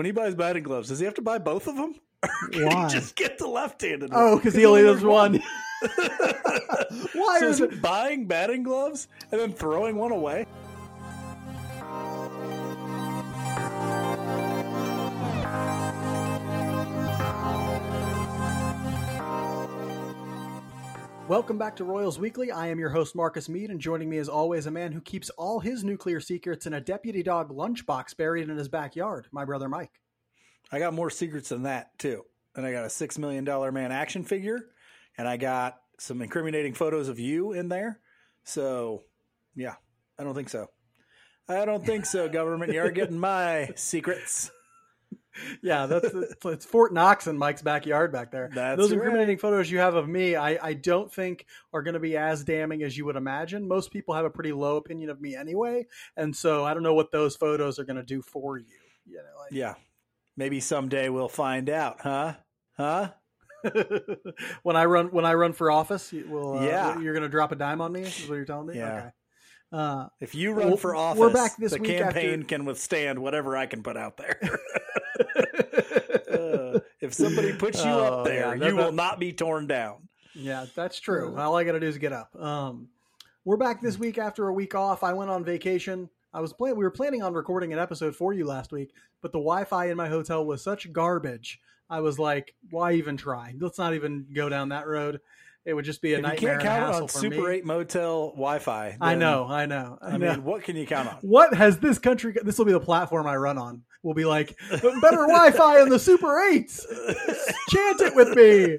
when he buys batting gloves, does he have to buy both of them? Why? just get the left-handed. Oh, because he only has one. Why so is it? he buying batting gloves and then throwing one away? Welcome back to Royals Weekly. I am your host, Marcus Mead, and joining me as always, a man who keeps all his nuclear secrets in a deputy dog lunchbox buried in his backyard, my brother Mike. I got more secrets than that too. And I got a six million dollar man action figure, and I got some incriminating photos of you in there. So, yeah, I don't think so. I don't think so, government. You're getting my secrets. Yeah, that's it's Fort Knox in Mike's backyard back there. That's Those right. incriminating photos you have of me, I, I don't think are going to be as damning as you would imagine. Most people have a pretty low opinion of me anyway, and so I don't know what those photos are going to do for you. You know, like, Yeah, maybe someday we'll find out, huh? Huh? when I run when I run for office, you will uh, Yeah. you're going to drop a dime on me. Is what you're telling me? Yeah. Okay. Uh, If you run Well, for office, we're back this the week campaign after- can withstand whatever I can put out there. If somebody puts you Oh, up there, yeah, that- you will not be torn down. yeah, that's true. All I got to do is get up. Um, we're back this week after a week off. I went on vacation. I was plan- we were planning on recording an episode for you last week, but the Wi-Fi in my hotel was such garbage. I was like, why even try? Let's not even go down that road. It would just be a If you nightmare can't and count hassle on Super me. 8 motel Wi-Fi. I know, I know, I, I know. mean, what can you count on? what has this country? This will be the platform I run on. We'll be like better Wi-Fi in the Super Eights. Chant it with me.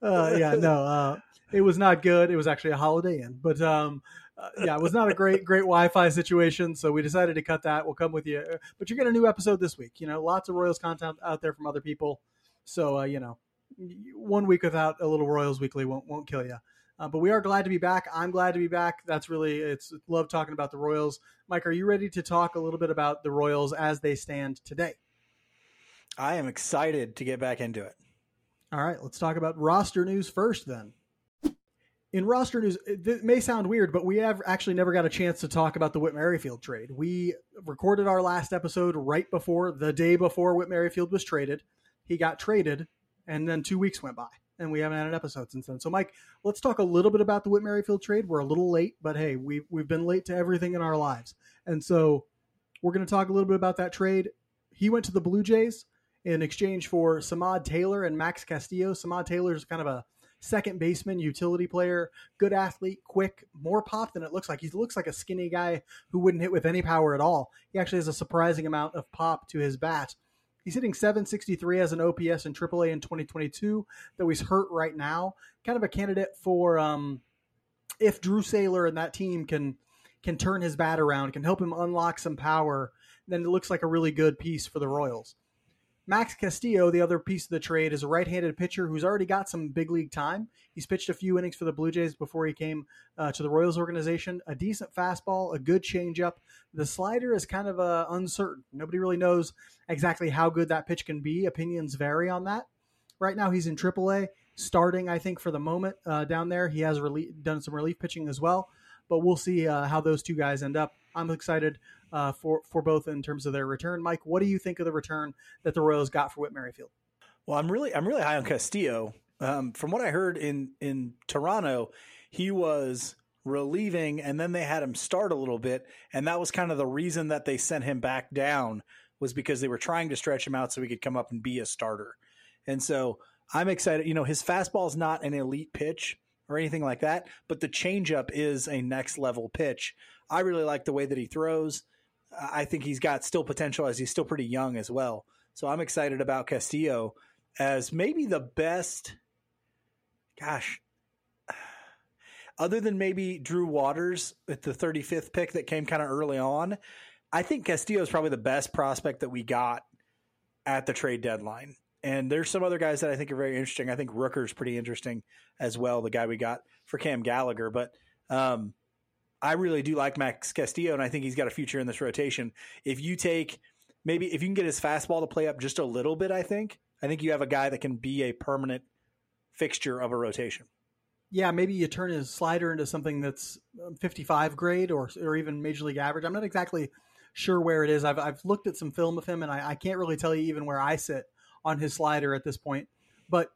Uh, yeah, no, uh, it was not good. It was actually a Holiday Inn, but um, uh, yeah, it was not a great great Wi-Fi situation. So we decided to cut that. We'll come with you, but you get a new episode this week. You know, lots of Royals content out there from other people. So uh, you know, one week without a little Royals Weekly won't won't kill you. Uh, but we are glad to be back. I'm glad to be back. That's really it's love talking about the Royals. Mike, are you ready to talk a little bit about the Royals as they stand today? I am excited to get back into it. All right, let's talk about roster news first then. In roster news, it it may sound weird, but we have actually never got a chance to talk about the Whit Merrifield trade. We recorded our last episode right before the day before Whit Merrifield was traded. He got traded, and then two weeks went by, and we haven't had an episode since then. So, Mike, let's talk a little bit about the Whit Merrifield trade. We're a little late, but hey, we've we've been late to everything in our lives, and so we're going to talk a little bit about that trade. He went to the Blue Jays in exchange for Samad Taylor and Max Castillo. Samad Taylor is kind of a second baseman, utility player, good athlete, quick, more pop than it looks like. He looks like a skinny guy who wouldn't hit with any power at all. He actually has a surprising amount of pop to his bat. He's hitting 763 as an OPS in AAA in 2022, though he's hurt right now. Kind of a candidate for um, if Drew Saylor and that team can can turn his bat around, can help him unlock some power, then it looks like a really good piece for the Royals. Max Castillo, the other piece of the trade, is a right-handed pitcher who's already got some big league time. He's pitched a few innings for the Blue Jays before he came uh, to the Royals organization. A decent fastball, a good changeup. The slider is kind of uh, uncertain. Nobody really knows exactly how good that pitch can be. Opinions vary on that. Right now, he's in AAA, starting, I think, for the moment uh, down there. He has relief, done some relief pitching as well, but we'll see uh, how those two guys end up. I'm excited uh, for for both in terms of their return. Mike, what do you think of the return that the Royals got for Whit Merrifield? Well, I'm really I'm really high on Castillo. Um, from what I heard in in Toronto, he was relieving, and then they had him start a little bit, and that was kind of the reason that they sent him back down was because they were trying to stretch him out so he could come up and be a starter. And so I'm excited. You know, his fastball is not an elite pitch or anything like that, but the changeup is a next level pitch. I really like the way that he throws. I think he's got still potential as he's still pretty young as well. So I'm excited about Castillo as maybe the best. Gosh, other than maybe Drew Waters at the 35th pick that came kind of early on, I think Castillo is probably the best prospect that we got at the trade deadline. And there's some other guys that I think are very interesting. I think Rooker's pretty interesting as well, the guy we got for Cam Gallagher. But um, I really do like Max Castillo, and I think he's got a future in this rotation. If you take maybe if you can get his fastball to play up just a little bit, I think I think you have a guy that can be a permanent fixture of a rotation. Yeah, maybe you turn his slider into something that's um, 55 grade or or even major league average. I'm not exactly sure where it is. I've I've looked at some film of him, and I, I can't really tell you even where I sit on his slider at this point. But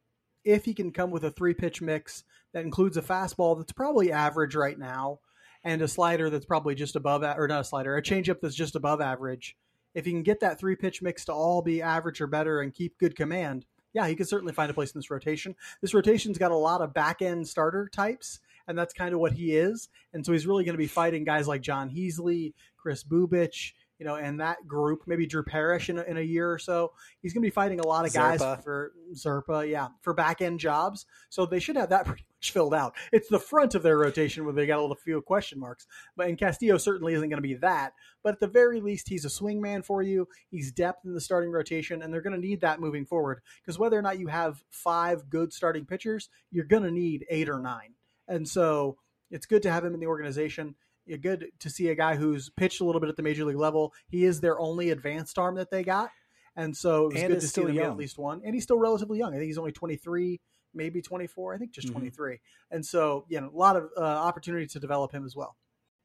if he can come with a three pitch mix that includes a fastball that's probably average right now, and a slider that's probably just above, or not a slider, a changeup that's just above average. If he can get that three pitch mix to all be average or better and keep good command, yeah, he could certainly find a place in this rotation. This rotation's got a lot of back end starter types, and that's kind of what he is. And so he's really going to be fighting guys like Jon Heasley, Chris Bubic, you know, and that group, maybe Drew Parrish in a, in a year or so. He's going to be fighting a lot of guys Zerpa. for Zerpa, yeah, for back end jobs. So they should have that pretty much filled out. It's the front of their rotation where they got a little few question marks. But and Castillo certainly isn't going to be that. But at the very least, he's a swing man for you. He's depth in the starting rotation, and they're going to need that moving forward because whether or not you have five good starting pitchers, you're going to need eight or nine. And so it's good to have him in the organization good to see a guy who's pitched a little bit at the major league level. He is their only advanced arm that they got, and so it was and good to see them young. get at least one. And he's still relatively young. I think he's only 23, maybe 24. I think just mm-hmm. 23. And so, you know, a lot of uh, opportunity to develop him as well.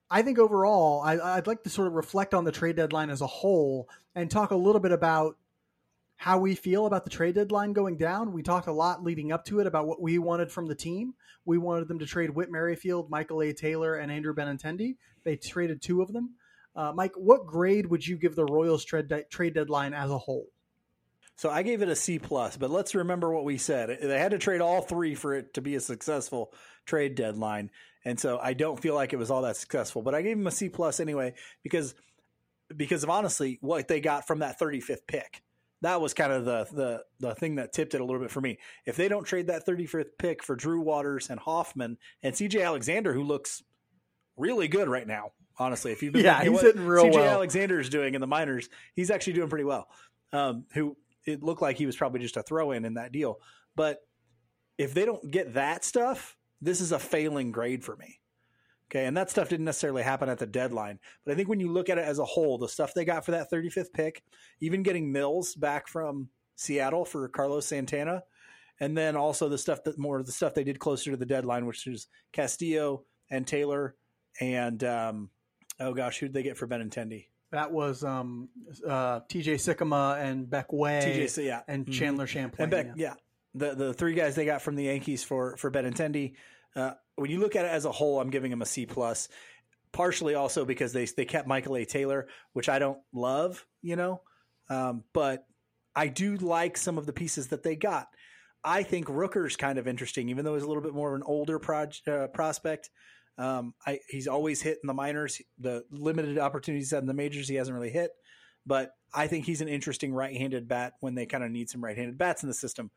I think overall, I, would like to sort of reflect on the trade deadline as a whole and talk a little bit about how we feel about the trade deadline going down. We talked a lot leading up to it about what we wanted from the team. We wanted them to trade Whit Merrifield, Michael A. Taylor, and Andrew Benintendi. They traded two of them. Uh, Mike, what grade would you give the Royals trade de- trade deadline as a whole? So I gave it a C plus, but let's remember what we said. They had to trade all three for it to be a successful trade deadline, and so I don't feel like it was all that successful. But I gave them a C plus anyway because because of honestly what they got from that 35th pick that was kind of the the the thing that tipped it a little bit for me. If they don't trade that 35th pick for Drew Waters and Hoffmann and CJ Alexander, who looks really good right now, honestly, if you've been yeah, he's hitting real CJ well. Alexander is doing in the minors, he's actually doing pretty well. Um, who it looked like he was probably just a throw in in that deal, but if they don't get that stuff, this is a failing grade for me. Okay. And that stuff didn't necessarily happen at the deadline. But I think when you look at it as a whole, the stuff they got for that 35th pick, even getting Mills back from Seattle for Carlos Santana, and then also the stuff that more the stuff they did closer to the deadline, which is Castillo and Taylor and um, oh gosh, who did they get for Benintendi? That was um, uh, T.J. Sikkema and Beck Way, TJ, yeah. and mm-hmm. Chandler Champlain. And Beck, yeah. yeah. the the three guys they got from the Yankees for for Benintendi. Uh, when you look at it as a whole, I'm giving him a C plus. Partially also because they they kept Michael A. Taylor, which I don't love, you know, um, but I do like some of the pieces that they got. I think Rooker's kind of interesting, even though he's a little bit more of an older proj- uh, prospect. Um, I, he's always hit in the minors. The limited opportunities in the majors, he hasn't really hit. But I think he's an interesting right-handed bat when they kind of need some right-handed bats in the system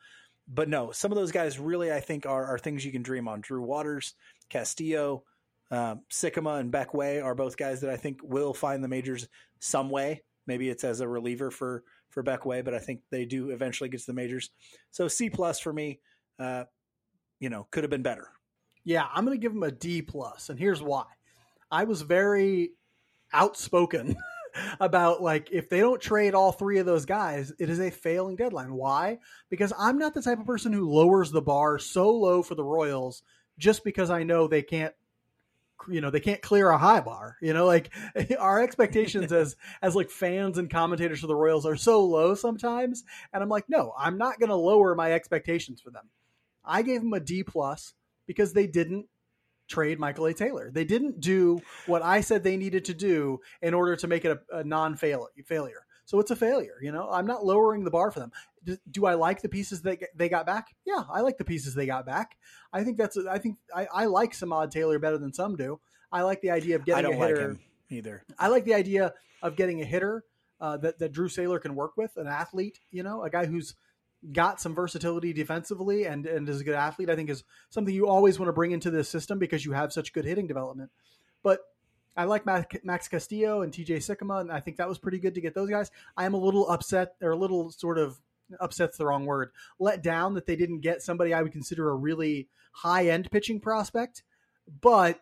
but no, some of those guys really I think are, are things you can dream on. Drew Waters, Castillo, um, Sikkema, and Beck Way are both guys that I think will find the majors some way. Maybe it's as a reliever for for Beck Way, but I think they do eventually get to the majors. So C plus for me. Uh, you know, could have been better. Yeah, I'm going to give him a D plus, and here's why. I was very outspoken about like if they don't trade all three of those guys, it is a failing deadline. Why? Because I'm not the type of person who lowers the bar so low for the Royals just because I know they can't you know they can't clear a high bar you know like our expectations as as like fans and commentators for the royals are so low sometimes and i'm like no i'm not going to lower my expectations for them i gave them a d plus because they didn't trade Michael A. Taylor. They didn't do what I said they needed to do in order to make it a, a non failure. So it's a failure. You know, I'm not lowering the bar for them. Do, do, I like the pieces that they got back? Yeah, I like the pieces they got back. I think that's. I think I, I like Samad Taylor better than some do. I like the idea of getting a hitter. Like either. I like the idea of getting a hitter uh, that that Drew Saylor can work with, an athlete. You know, a guy who's got some versatility defensively and, and is a good athlete, I think is something you always want to bring into this system because you have such good hitting development. But I like Max Castillo and TJ Sikkema, and I think that was pretty good to get those guys. I am a little upset, or a little sort of upset's the wrong word, let down that they didn't get somebody I would consider a really high end pitching prospect. But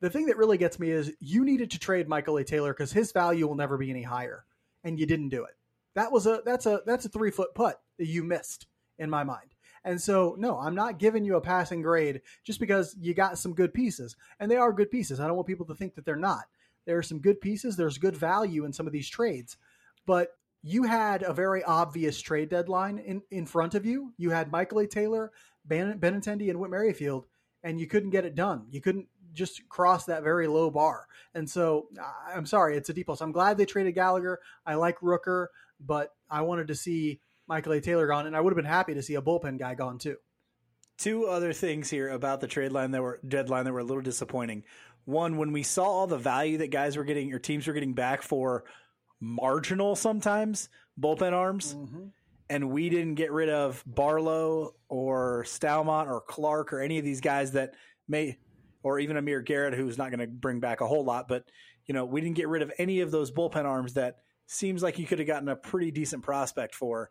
the thing that really gets me is you needed to trade Michael A. Taylor because his value will never be any higher, and you didn't do it that was a that's a that's a three foot putt that you missed in my mind. And so, no, I'm not giving you a passing grade just because you got some good pieces, and they are good pieces. I don't want people to think that they're not. There are some good pieces. There's good value in some of these trades, but you had a very obvious trade deadline in, in front of you. You had Michael A. Taylor, Ben, Benintendi, and Whit Merrifield, and you couldn't get it done. You couldn't just cross that very low bar. And so I'm sorry, it's a deep loss. I'm glad they traded Gallagher. I like Rooker, but I wanted to see Michael A. Taylor gone, and I would have been happy to see a bullpen guy gone too. Two other things here about the trade line that were deadline that were a little disappointing. One, when we saw all the value that guys were getting or teams were getting back for marginal sometimes bullpen arms, mm-hmm. and we didn't get rid of Barlow or Staumont or Clarke or any of these guys that may, or even Amir Garrett, who's not going to bring back a whole lot, but you know we didn't get rid of any of those bullpen arms that seems like you could have gotten a pretty decent prospect for.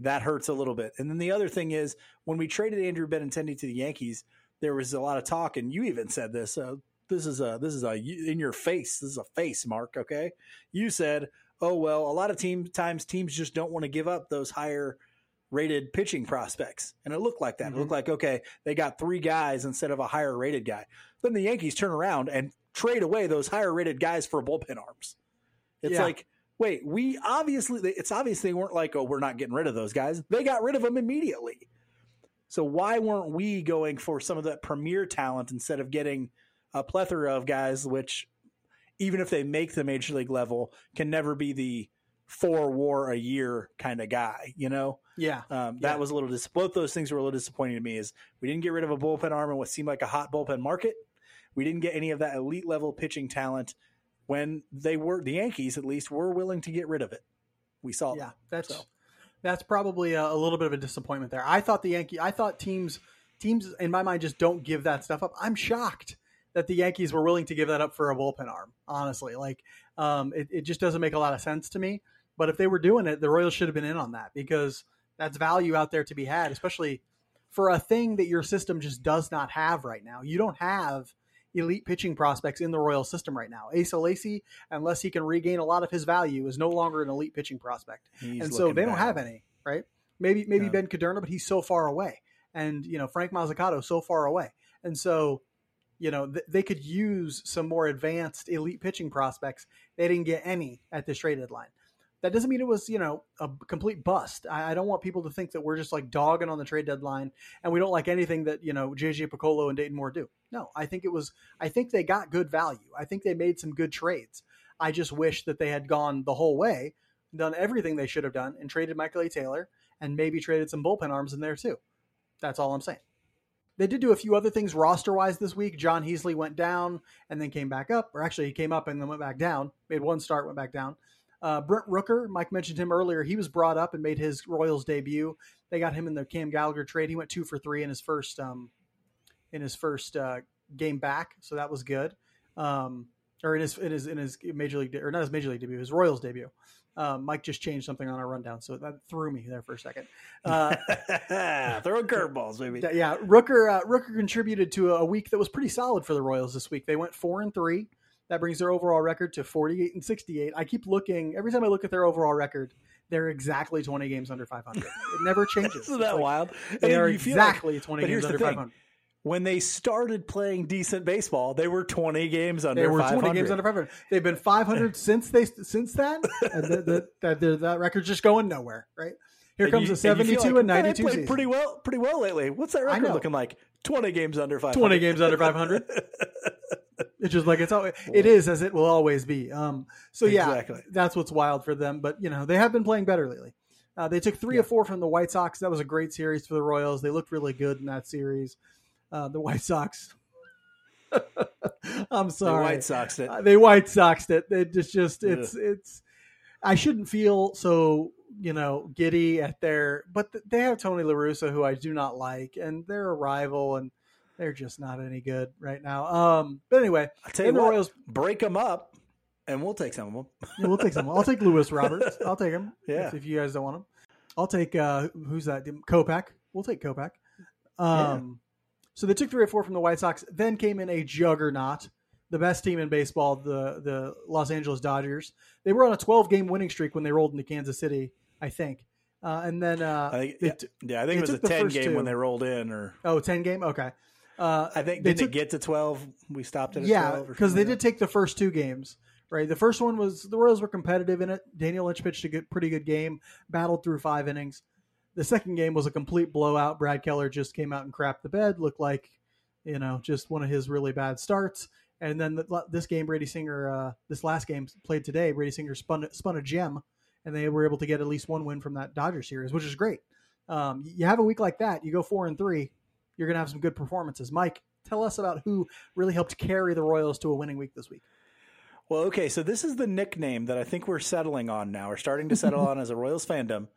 That hurts a little bit. And then the other thing is when we traded Andrew Benintendi to the Yankees, there was a lot of talk, and you even said this. Uh, this is a this is a in your face. This is a face, Mark. Okay, you said, oh well, a lot of team times teams just don't want to give up those higher rated pitching prospects, and it looked like that. Mm-hmm. It looked like okay, they got three guys instead of a higher rated guy. Then the Yankees turn around and trade away those higher rated guys for bullpen arms. It's yeah. like wait, we obviously it's obvious they weren't like, oh, we're not getting rid of those guys. They got rid of them immediately. So why weren't we going for some of that premier talent instead of getting a plethora of guys, which even if they make the major league level, can never be the four war a year kind of guy, you know? Yeah. Um, that yeah. was a little dis- both those things were a little disappointing to me is we didn't get rid of a bullpen arm in what seemed like a hot bullpen market. We didn't get any of that elite level pitching talent when they were the Yankees at least were willing to get rid of it. We saw Yeah, that's so. that's probably a, a little bit of a disappointment there. I thought the Yankee I thought teams teams in my mind just don't give that stuff up. I'm shocked that the Yankees were willing to give that up for a bullpen arm. Honestly, like um, it, it just doesn't make a lot of sense to me. But if they were doing it, the Royals should have been in on that because that's value out there to be had, especially for a thing that your system just does not have right now. You don't have elite pitching prospects in the Royal system right now. Asa Lacy, unless he can regain a lot of his value, is no longer an elite pitching prospect, he's and so they bad. don't have any. Right? Maybe maybe no. Ben Kudrna, but he's so far away, and you know Frank Mozzicato so far away, and so you know th- they could use some more advanced elite pitching prospects. They didn't get any at this trade deadline that doesn't mean it was you know a complete bust. I, I, don't want people to think that we're just like dogging on the trade deadline and we don't like anything that you know JJ Picollo and Dayton Moore do. No, I think it was. I think they got good value. I think they made some good trades. I just wish that they had gone the whole way, done everything they should have done, and traded Michael A. Taylor and maybe traded some bullpen arms in there too. That's all I'm saying. They did do a few other things roster wise this week. Jon Heasley went down and then came back up, or actually he came up and then went back down. Made one start, went back down. Uh, Brent Rooker, Mike mentioned him earlier. He was brought up and made his Royals debut. They got him in the Cam Gallagher trade. He went two for three in his first um, in his first uh, game back, so that was good. Um, or in his in his in his major league or not his major league debut, his Royals debut. Um, Mike just changed something on our rundown, so that threw me there for a second. Uh, Throwing curveballs, maybe. Yeah, Rooker uh, Rooker contributed to a week that was pretty solid for the Royals this week. They went four and three. That brings their overall record to 48 and 68. I keep looking every time I look at their overall record, they're exactly 20 games under 500. It never changes. Isn't that like, wild? They are exactly like, 20 games under 500. When they started playing decent baseball, they were 20 games under. They were 500. 20 games under 500. They've been 500 since they since then, and the, the, the, that record's just going nowhere. Right here and comes you, a 72 and, like, and 92 season. Pretty well, pretty well lately. What's that record looking like? 20 games under 500. 20 games under 500. it's just like it's always it is as it will always be. Um, so yeah, exactly. that's what's wild for them. But you know they have been playing better lately. Uh, they took three yeah. or four from the White Sox. That was a great series for the Royals. They looked really good in that series. Uh, the White Sox. I'm sorry, the White Sox it. Uh, they White Soxed it. It's just it's Ugh. it's. I shouldn't feel so you know giddy at their, but they have Tony La Russa, who I do not like, and they're a rival and they're just not any good right now. Um, but anyway, I tell you what, Royals break them up, and we'll take some of them. yeah, we'll take some. I'll take Luis Roberts. I'll take him. Yeah, if, if you guys don't want him, I'll take uh, who's that? Kopech. We'll take Kopech. Um, yeah. so they took three or four from the White Sox. Then came in a juggernaut, the best team in baseball, the the Los Angeles Dodgers. They were on a 12 game winning streak when they rolled into Kansas City, I think. Uh, and then uh, I think, yeah, yeah, I think it was a 10 game two. when they rolled in, or oh, 10 game. Okay, Uh, I think they didn't took- it get to twelve? We stopped it at yeah, because they did take the first two games. Right, the first one was the Royals were competitive in it. Daniel Lynch pitched a good, pretty good game, battled through five innings. The second game was a complete blowout. Brad Keller just came out and crapped the bed. Looked like, you know, just one of his really bad starts. And then the, this game, Brady Singer, uh, this last game played today, Brady Singer spun spun a gem, and they were able to get at least one win from that Dodger series, which is great. Um, you have a week like that, you go four and three, you're going to have some good performances. Mike, tell us about who really helped carry the Royals to a winning week this week. Well, okay, so this is the nickname that I think we're settling on now. We're starting to settle on as a Royals fandom.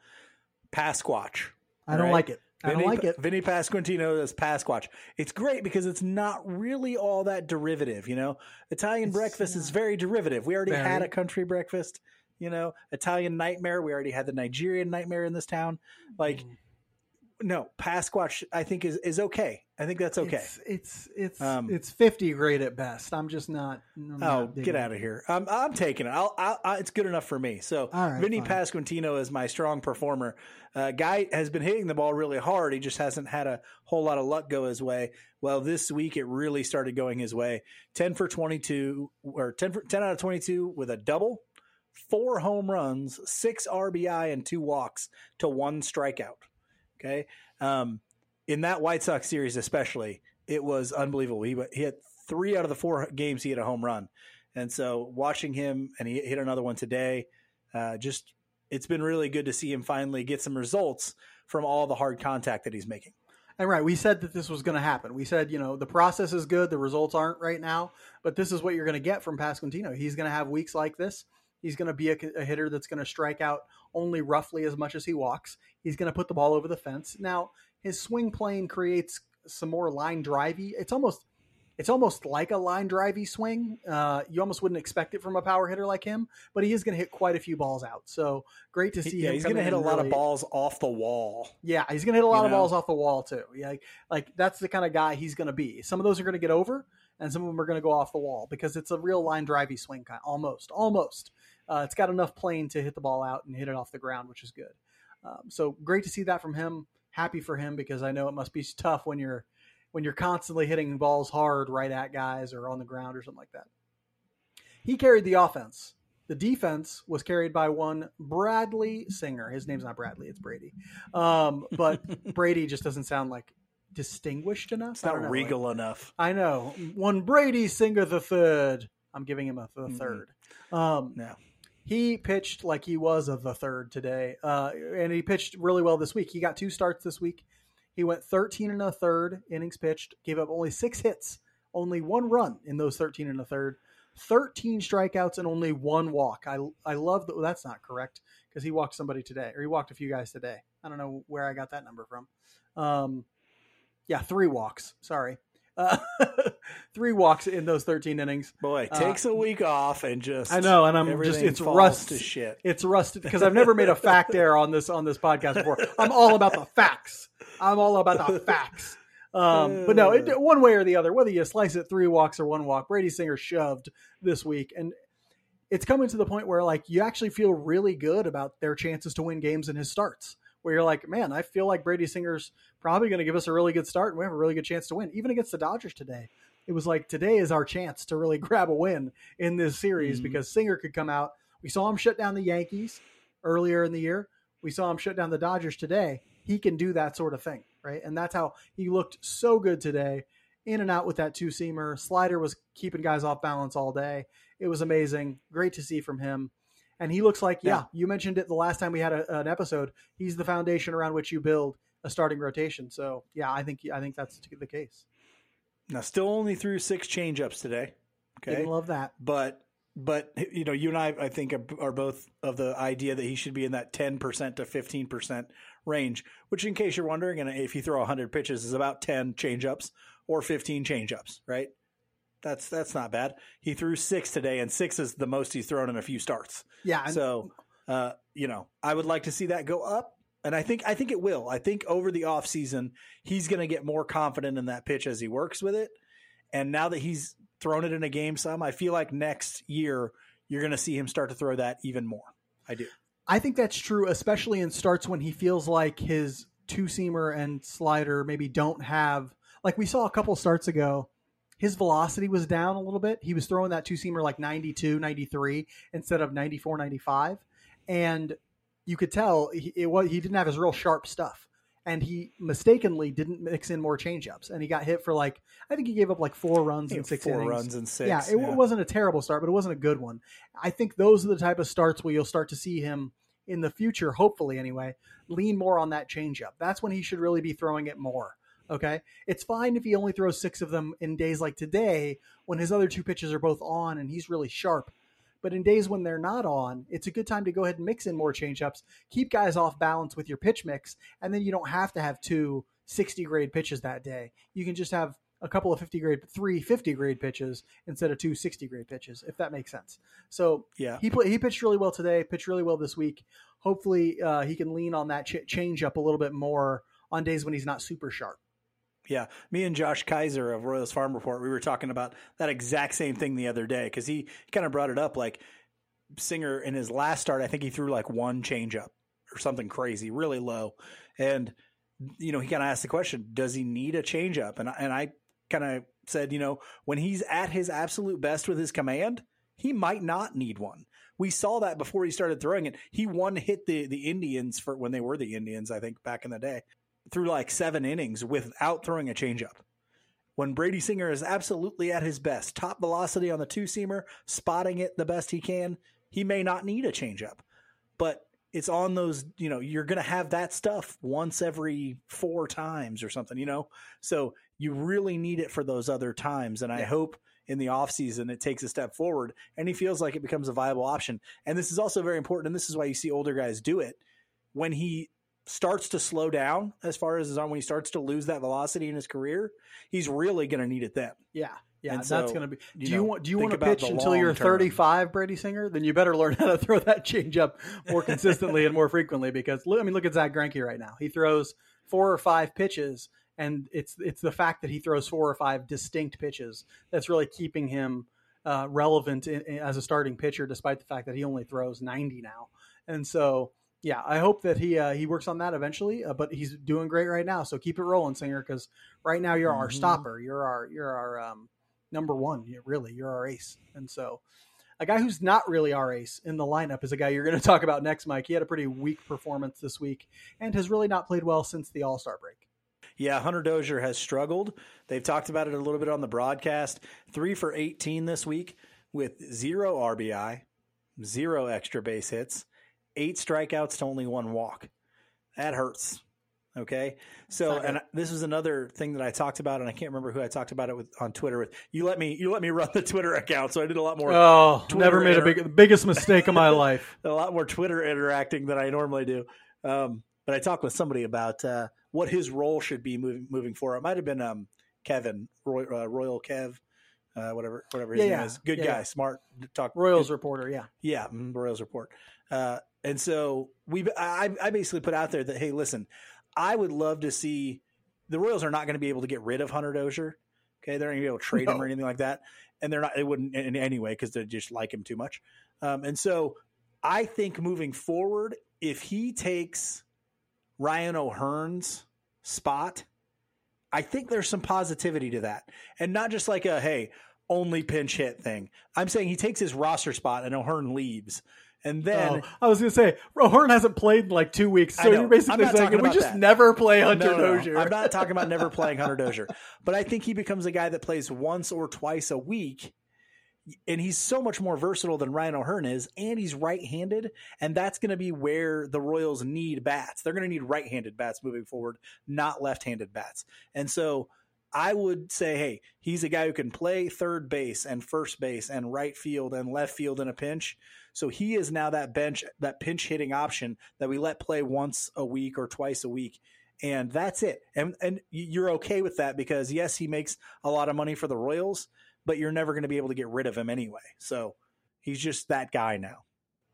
Pasquatch. I don't Right. like it. I don't like it. Vinny Pasquantino as Pasquatch. It's great because it's not really all that derivative, you know. Italian It's breakfast is very derivative. We already had a country breakfast, you know. Italian nightmare. We already had the Nigerian nightmare in this town. Like, Mm. No, Pasquatch. I think is is okay. I think that's okay. It's it's it's, Um, it's fifty grade at best. I'm just not. I'm Oh, not get out of here! I'm I'm taking it. I'll, I'll, i it's good enough for me. So, right, Vinny fine. Pasquantino is my strong performer. Uh, guy has been hitting the ball really hard. He just hasn't had a whole lot of luck go his way. Well, this week it really started going his way. Ten for twenty two, or 10, for, 10 out of twenty two with a double, four home runs, six RBI, and two walks to one strikeout. Okay, um, in that White Sox series especially, it was unbelievable. He he had three out of the four games he had a home run, and so watching him and he hit another one today, uh, just it's been really good to see him finally get some results from all the hard contact that he's making. And right, we said that this was going to happen. We said, you know, the process is good, the results aren't right now, but this is what you're going to get from Pasquantino. He's going to have weeks like this. He's going to be a, a hitter that's going to strike out only roughly as much as he walks. He's going to put the ball over the fence. Now, his swing plane creates some more line drivey. It's almost it's almost like a line drivey swing. Uh, you almost wouldn't expect it from a power hitter like him, but he is going to hit quite a few balls out. So great to see yeah, him. he's going to hit a and lot of balls off the wall. yeah, he's gonna hit a lot You of know? balls off the wall too. Yeah, like, like that's the kind of guy he's gonna be. Some of those are gonna get over, and some of them are gonna go off the wall because it's a real line drivey swing kind. Almost, almost. Uh, it's got enough plane to hit the ball out and hit it off the ground, which is good. Um, so great to see that from him. Happy for him because I know it must be tough when you're when you're constantly hitting balls hard right at guys or on the ground or something like that. He carried the offense. The defense was carried by one Bradley Singer. His name's not Bradley; it's Brady. Um, but Brady just doesn't sound like distinguished enough. It's don't know, regal like- enough. I know one Brady Singer the third. I'm giving him a the Mhm. third. Um, No. He pitched like he was of the third today, uh, and he pitched really well this week. He got two starts this week. He went 13 and a third innings pitched, gave up only six hits, only one run in those 13 and a third, 13 strikeouts, and only one walk. I I love that. Well, that's not correct because he walked somebody today, or he walked a few guys today. I don't know where I got that number from. Um, yeah, three walks. Sorry. Uh, three walks in those 13 innings. Boy, Uh, takes a week off and just I know, and I'm just it's rust to shit. it's rusted because I've never made a fact error on this on this podcast before. I'm all about the facts. I'm all about the facts. Um, but no, it, one way or the other, whether you slice it three walks or one walk, Brady Singer shoved this week, and it's coming to the point where like you actually feel really good about their chances to win games in his starts. Where you're like, man, I feel like Brady Singer's probably going to give us a really good start, and we have a really good chance to win, even against the Dodgers today. It was like today is our chance to really grab a win in this series Mhm. because Singer could come out. We saw him shut down the Yankees earlier in the year. We saw him shut down the Dodgers today. He can do that sort of thing, right? And that's how he looked so good today, in and out with that two seamer. Slider was keeping guys off balance all day. It was amazing. Great to see from him. And he looks like, yeah, Yeah. you mentioned it the last time we had a, an episode. He's the foundation around which you build a starting rotation. So yeah, I think I think that's the case. Now, still only threw six changeups today. Okay, Didn't love that. but but you know, you and I, I think, are, are both of the idea that he should be in that ten percent to fifteen percent range. Which, in case you're wondering, and if you throw hundred pitches, is about ten changeups or fifteen changeups, right? That's that's not bad. He threw six today, and six is the most he's thrown in a few starts. Yeah. So, uh, you know, I would like to see that go up. And I think I think it will. I think over the offseason, he's going to get more confident in that pitch as he works with it. And now that he's thrown it in a game some, I feel like next year you're going to see him start to throw that even more. I do. I think that's true, especially in starts when he feels like his two seamer and slider maybe don't have like we saw a couple starts ago, his velocity was down a little bit. He was throwing that two seamer like 92, 93 instead of 94, 95. And you could tell he, it was, he didn't have his real sharp stuff. And he mistakenly didn't mix in more changeups. And he got hit for like, I think he gave up like four runs in six four innings. runs and six. Yeah, it wasn't a terrible start, but it wasn't a good one. I think those are the type of starts where you'll start to see him in the future, hopefully anyway, lean more on that changeup. That's when he should really be throwing it more. Okay. It's fine if he only throws six of them in days like today when his other two pitches are both on and he's really sharp. But in days when they're not on, it's a good time to go ahead and mix in more changeups, keep guys off balance with your pitch mix, and then you don't have to have two 60 grade pitches that day. You can just have a couple of 50 grade, three 50 grade pitches instead of two 60 grade pitches, if that makes sense. So yeah, he play, he pitched really well today, pitched really well this week. Hopefully, uh, he can lean on that ch- change up a little bit more on days when he's not super sharp. Yeah, me and Josh Kaiser of Royals Farm Report, we were talking about that exact same thing the other day because he, he kind of brought it up. Like Singer in his last start, I think he threw like one changeup or something crazy, really low, and you know he kind of asked the question, does he need a changeup? And and I kind of said, you know, when he's at his absolute best with his command, he might not need one. We saw that before he started throwing it. He one hit the the Indians for when they were the Indians, I think, back in the day, through like seven innings without throwing a changeup. When Brady Singer is absolutely at his best, top velocity on the two seamer, spotting it the best he can, he may not need a changeup. But it's on those, you know, you're going to have that stuff once every four times or something, you know? So you really need it for those other times. And I hope in the offseason it takes a step forward and he feels like it becomes a viable option. And this is also very important. And this is why you see older guys do it. When he starts to slow down as far as his arm, when he starts to lose that velocity in his career, he's really going to need it then. Yeah. Yeah, And that's so, going to be. Do you know, want? Do you want to pitch until you're long term. 35, Brady Singer? Then you better learn how to throw that changeup more consistently and more frequently. Because I mean, look at Zack Greinke right now. He throws four or five pitches, and it's it's the fact that he throws four or five distinct pitches that's really keeping him uh, relevant in, in- as a starting pitcher, despite the fact that he only throws 90 now. And so, yeah, I hope that he uh, he works on that eventually. Uh, but he's doing great right now, so keep it rolling, Singer. Because right now you're our Mhm. stopper. You're our you're our um, number one. You really, you're our ace. And so, a guy who's not really our ace in the lineup is a guy you're going to talk about next, Mike. He had a pretty weak performance this week and has really not played well since the All Star break. Yeah, Hunter Dozier has struggled. They've talked about it a little bit on the broadcast. Three for 18 this week with zero RBI, zero extra base hits, eight strikeouts to only one walk. That hurts. Okay. So, and this is another thing that I talked about, and I can't remember who I talked about it with on Twitter with. You let me, you let me run the Twitter account. So I did a lot more, Oh, Twitter never made a big, the biggest mistake of my life. a lot more Twitter interacting than I normally do. Um, but I talked with somebody about uh, what his role should be moving moving forward. It might have been um, Kevin Roy, uh, Royal Kev, uh, whatever whatever his Yeah, name yeah. is. Good Yeah, guy, smart. Talk Royals good- reporter, yeah. yeah, mm, Royals report. And so we, I, I basically put out there that hey, listen, I would love to see the Royals are not going to be able to get rid of Hunter Dozier. Okay, they're not going to be able to trade him or anything like that, and they're not. They wouldn't in any way because they just like him too much. Um, and so I think moving forward, if he takes Ryan O'Hearn's spot, I think there's some positivity to that, and not just like a hey only pinch hit thing. I'm saying he takes his roster spot and O'Hearn leaves, and then oh, I was going to say, O'Hearn hasn't played in like two weeks, so you're basically saying we just that. never play Hunter No, no, no. Dozier. I'm not talking about never playing Hunter Dozier, but I think he becomes a guy that plays once or twice a week. And he's so much more versatile than Ryan O'Hearn is, and he's right-handed, and that's going to be where the Royals need bats. They're going to need right-handed bats moving forward, not left-handed bats. And so I would say, hey, he's a guy who can play third base and first base and right field and left field in a pinch. So he is now that bench, that pinch hitting option that we let play once a week or twice a week and that's it. And and you're okay with that because yes, he makes a lot of money for the Royals, but you're never going to be able to get rid of him anyway. So he's just that guy now.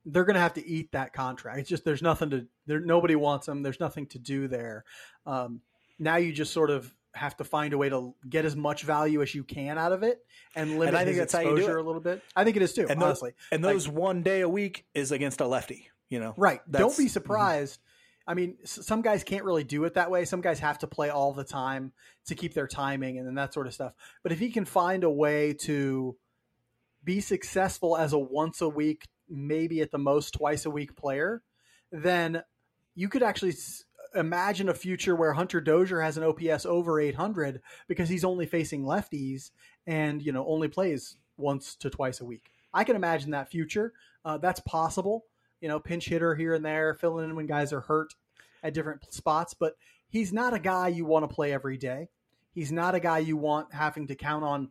they're going to have to eat that contract. It's just there's nothing to there. Nobody wants him. There's nothing to do there. Um, now you just sort of have to find a way to get as much value as you can out of it and limit I think his that's how you do exposure it. a little bit. I think it is too. And those- honestly, And those one day a week is against a lefty. You know, right? That's- Don't be mm-hmm. surprised I mean, some guys can't really do it that way. Some guys have to play all the time to keep their timing and then that sort of stuff. But if he can find a way to be successful as a once a week, maybe at the most twice a week player, then you could actually imagine a future where Hunter Dozier has an OPS over 800 because he's only facing lefties and you know only plays once to twice a week. I can imagine that future. Uh, that's possible. You know, pinch hitter here and there, filling in when guys are hurt at different spots. But he's not a guy you want to play every day. He's not a guy you want having to count on.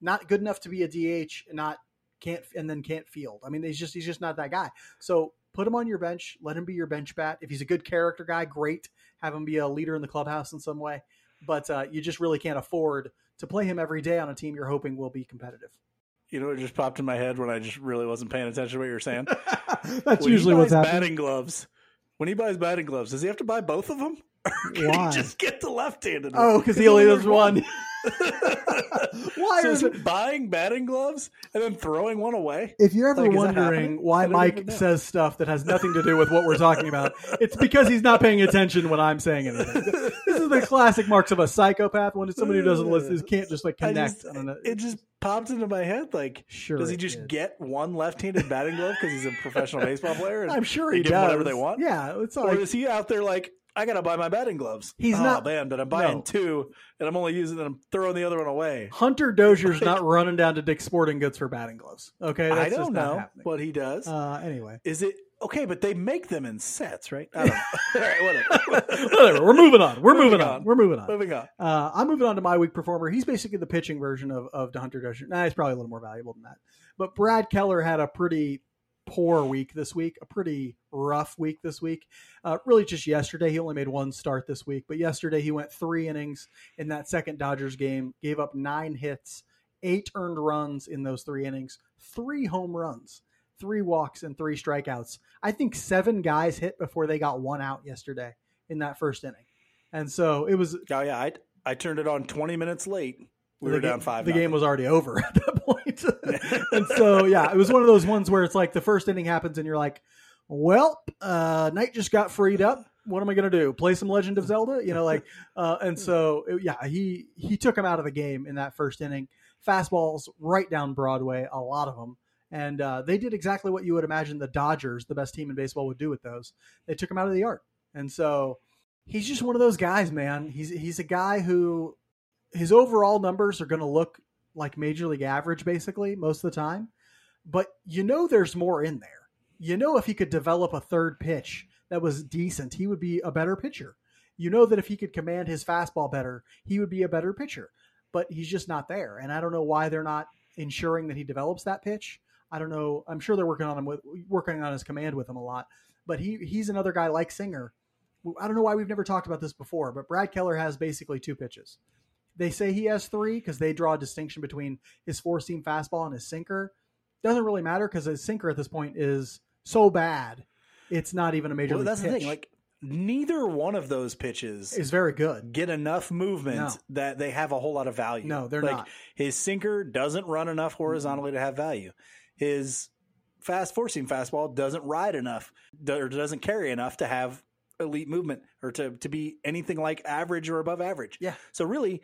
Not good enough to be a DH, not can't and then can't field. I mean, he's just he's just not that guy. So put him on your bench. Let him be your bench bat. If he's a good character guy, great. Have him be a leader in the clubhouse in some way. But uh, you just really can't afford to play him every day on a team you're hoping will be competitive. You know, it just popped in my head when I just really wasn't paying attention to what you were saying. That's when usually what's happening. Batting gloves. When he buys batting gloves, does he have to buy both of them? Why? just get the left-handed. Oh, because he only does one. why so is it buying batting gloves and then throwing one away? If you're ever like, wondering why Mike says stuff that has nothing to do with what we're talking about, it's because he's not paying attention when I'm saying anything. This is the classic marks of a psychopath when it's somebody who doesn't listen, who can't just like connect. Just, it just popped into my head. Like, sure, does he just did. get one left-handed batting glove because he's a professional baseball player? I'm sure he does. Whatever they want. Yeah, it's like, or is he out there like I gotta buy my batting gloves. He's oh, not man, but I'm buying no. two, and I'm only using them. I'm throwing the other one away. Hunter Dozier's not running down to Dick's Sporting Goods for batting gloves. Okay, That's I don't know what he does. Uh, anyway, is it okay? But they make them in sets, right? I All right, whatever. whatever. We're moving on. We're moving, moving on. on. We're moving on. Moving on. Uh, I'm moving on to my week performer. He's basically the pitching version of of Hunter Dozier. Nah, he's probably a little more valuable than that. But Brad Keller had a pretty poor week this week, a pretty rough week this week. Uh, really, just yesterday, he only made one start this week, but yesterday he went three innings in that second Dodgers game, gave up nine hits, eight earned runs in those three innings, three home runs, three walks, and three strikeouts. I think seven guys hit before they got one out yesterday in that first inning. And so it was. Oh, yeah. I, I turned it on 20 minutes late. We were game, down five. The nothing. game was already over at that point. and so, yeah, it was one of those ones where it's like the first inning happens and you're like, well, uh, night just got freed up. What am I going to do? Play some Legend of Zelda? You know, like, uh, and so, yeah, he, he took him out of the game in that first inning. Fastballs right down Broadway, a lot of them. And uh, they did exactly what you would imagine the Dodgers, the best team in baseball, would do with those. They took him out of the yard. And so he's just one of those guys, man. He's, he's a guy who his overall numbers are going to look like major league average basically most of the time, but you know there's more in there. You know if he could develop a third pitch that was decent, he would be a better pitcher. You know that if he could command his fastball better, he would be a better pitcher. But he's just not there, and I don't know why they're not ensuring that he develops that pitch. I don't know. I'm sure they're working on him with working on his command with him a lot. But he he's another guy like Singer. I don't know why we've never talked about this before, but Brad Keller has basically two pitches. They say he has three because they draw a distinction between his four seam fastball and his sinker. Doesn't really matter because his sinker at this point is so bad, it's not even a major. Well, that's pitch. the thing. Like neither one of those pitches is very good. Get enough movement no. that they have a whole lot of value. No, they're like, not. His sinker doesn't run enough horizontally mm-hmm. to have value. His fast four seam fastball doesn't ride enough or doesn't carry enough to have elite movement or to, to be anything like average or above average. Yeah. So really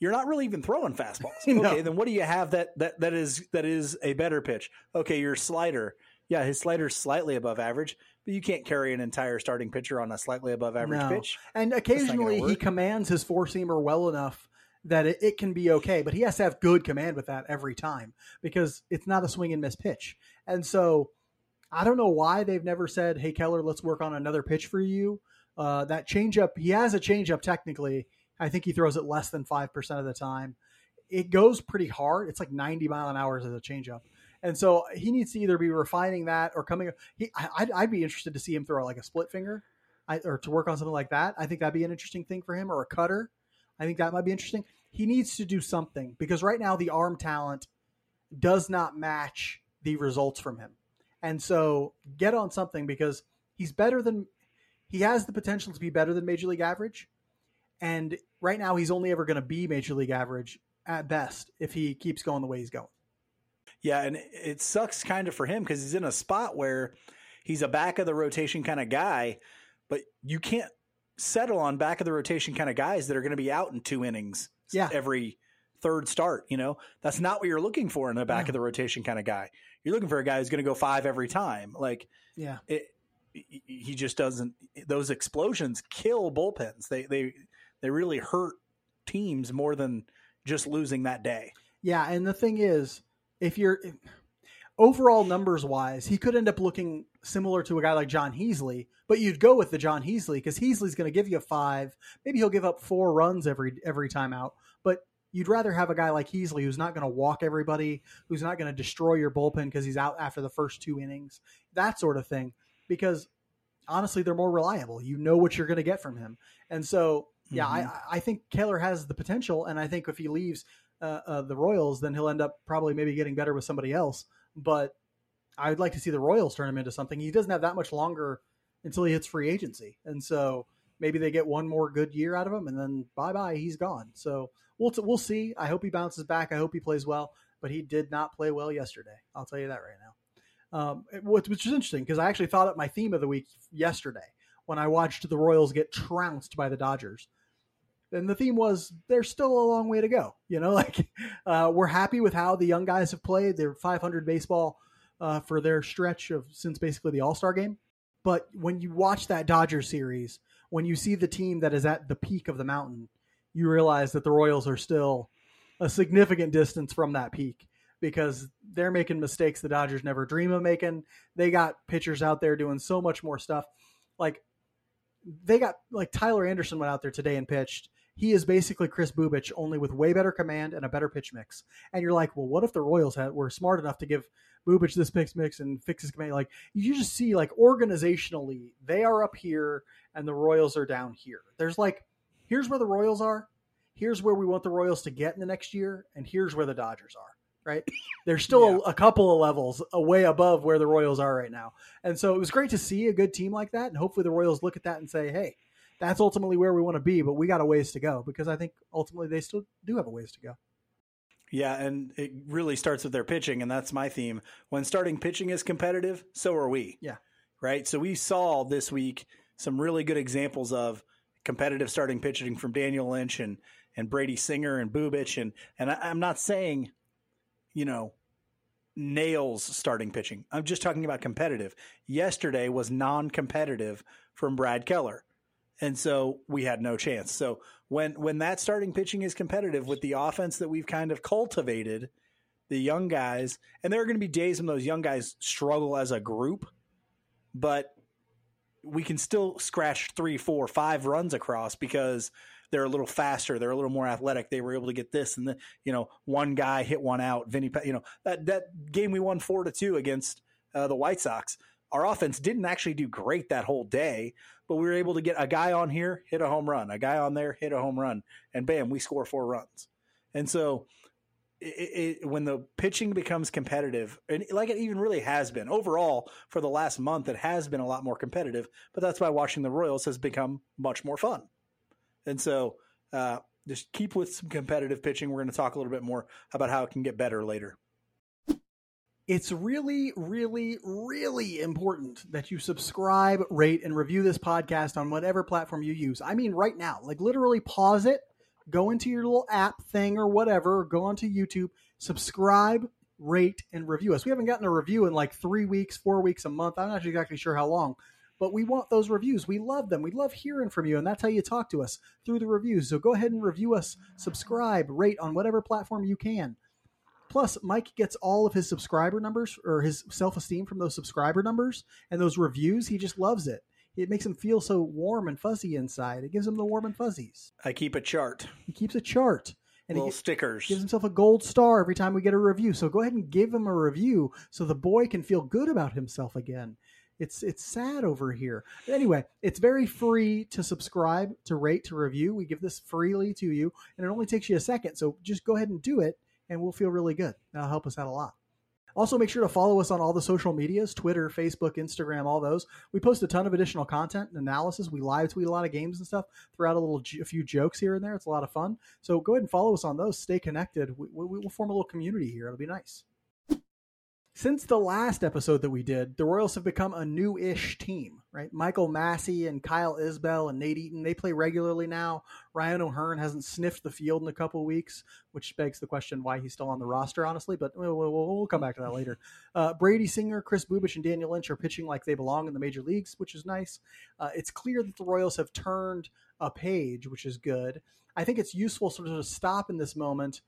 you're not really even throwing fastballs. no. Okay, then what do you have that that that is that is a better pitch? Okay, your slider. Yeah, his slider's slightly above average, but you can't carry an entire starting pitcher on a slightly above average no. pitch. And occasionally he commands his four seamer well enough that it, it, can be okay, but he has to have good command with that every time because it's not a swing and miss pitch. And so I don't know why they've never said, "Hey Keller, let's work on another pitch for you." Uh, that changeup, he has a changeup technically I think he throws it less than 5% of the time. It goes pretty hard. It's like 90 mile an hour as a changeup. And so he needs to either be refining that or coming. He, I'd, I'd be interested to see him throw like a split finger I, or to work on something like that. I think that'd be an interesting thing for him or a cutter. I think that might be interesting. He needs to do something because right now the arm talent does not match the results from him. And so get on something because he's better than he has the potential to be better than major league average. And right now, he's only ever going to be major league average at best if he keeps going the way he's going. Yeah, and it sucks kind of for him because he's in a spot where he's a back of the rotation kind of guy, but you can't settle on back of the rotation kind of guys that are going to be out in two innings Yeah. every third start. You know, that's not what you're looking for in a back No. of the rotation kind of guy. You're looking for a guy who's going to go five every time. Like Yeah. it, he just doesn't. Those explosions kill bullpens. They they they really hurt teams more than just losing that day. Yeah, and the thing is, if you're overall numbers wise, he could end up looking similar to a guy like Jon Heasley, but you'd go with the Jon Heasley because Heasley's going to give you five. Maybe he'll give up four runs every every time out, but you'd rather have a guy like Heasley who's not going to walk everybody, who's not going to destroy your bullpen because he's out after the first two innings, that sort of thing. Because honestly, they're more reliable. You know what you're going to get from him, and so yeah, Mhm. I, I think Keller has the potential, and I think if he leaves uh, uh, the Royals, then he'll end up probably maybe getting better with somebody else. But I would like to see the Royals turn him into something. He doesn't have that much longer until he hits free agency, and so maybe they get one more good year out of him, and then bye bye, he's gone. So we'll t- we'll see. I hope he bounces back. I hope he plays well, but he did not play well yesterday. I'll tell you that right now. Um, which which is interesting because I actually thought up my theme of the week yesterday when I watched the Royals get trounced by the Dodgers. And the theme was there's still a long way to go. You know, like uh, we're happy with how the young guys have played. They're 500 baseball uh, for their stretch of since basically the All Star game. But when you watch that Dodgers series, when you see the team that is at the peak of the mountain, you realize that the Royals are still a significant distance from that peak because they're making mistakes the Dodgers never dream of making. They got pitchers out there doing so much more stuff. Like they got like Tyler Anderson went out there today and pitched. He is basically Chris Bubic, only with way better command and a better pitch mix. And you're like, well, what if the Royals had were smart enough to give Bubic this pitch mix and fix his command? Like you just see, like organizationally, they are up here and the Royals are down here. There's like, here's where the Royals are, here's where we want the Royals to get in the next year, and here's where the Dodgers are. Right? There's still Yeah. a, a couple of levels away above where the Royals are right now. And so it was great to see a good team like that. And hopefully the Royals look at that and say, hey, that's ultimately where we want to be, but we got a ways to go because I think ultimately they still do have a ways to go. Yeah, and it really starts with their pitching, and that's my theme. When starting pitching is competitive, so are we. Yeah. Right? So we saw this week some really good examples of competitive starting pitching from Daniel Lynch and, and Brady Singer and Bubic. And, and I, I'm not saying, you know, nails starting pitching. I'm just talking about competitive. Yesterday was non competitive from Brad Keller. And so we had no chance. So when when that starting pitching is competitive with the offense that we've kind of cultivated, the young guys, and there are going to be days when those young guys struggle as a group, but we can still scratch three, four, five runs across because they're a little faster, they're a little more athletic. They were able to get this, and the you know one guy hit one out. Vinny, you know that that game we won four to two against uh, the White Sox. Our offense didn't actually do great that whole day, but we were able to get a guy on here hit a home run, a guy on there hit a home run, and bam, we score four runs. And so, it, it, when the pitching becomes competitive, and like it even really has been overall for the last month, it has been a lot more competitive. But that's why watching the Royals has become much more fun. And so, uh, just keep with some competitive pitching. We're going to talk a little bit more about how it can get better later. It's really, really, really important that you subscribe, rate, and review this podcast on whatever platform you use. I mean, right now, like literally pause it, go into your little app thing or whatever, go onto YouTube, subscribe, rate, and review us. We haven't gotten a review in like three weeks, four weeks, a month. I'm not exactly sure how long, but we want those reviews. We love them. We love hearing from you, and that's how you talk to us through the reviews. So go ahead and review us, subscribe, rate on whatever platform you can. Plus, Mike gets all of his subscriber numbers or his self esteem from those subscriber numbers and those reviews. He just loves it. It makes him feel so warm and fuzzy inside. It gives him the warm and fuzzies. I keep a chart, He keeps a chart and he little gi- stickers. gives himself a gold star every time we get a review. So go ahead and give him a review so the boy can feel good about himself again. It's it's sad over here. Anyway, it's very free to subscribe, to rate, to review. We give this freely to you, and it only takes you a second. So just go ahead and do it, and we'll feel really good. That'll help us out a lot. Also, make sure to follow us on all the social medias Twitter, Facebook, Instagram, all those. We post a ton of additional content and analysis. We live tweet a lot of games and stuff, throw out a little a few jokes here and there. It's a lot of fun. So go ahead and follow us on those. Stay connected. We, we, we'll form a little community here. It'll be nice. Since the last episode that we did, the Royals have become a new-ish team, right? Michael Massey and Kyle Isbel and Nate Eaton, they play regularly now. Ryan O'Hearn hasn't sniffed the field in a couple weeks, which begs the question why he's still on the roster, honestly, but we'll, we'll, we'll come back to that later. Uh, Brady Singer, Chris Bubic, and Daniel Lynch are pitching like they belong in the major leagues, which is nice. Uh, it's clear that the Royals have turned a page, which is good. I think it's useful sort of to stop in this moment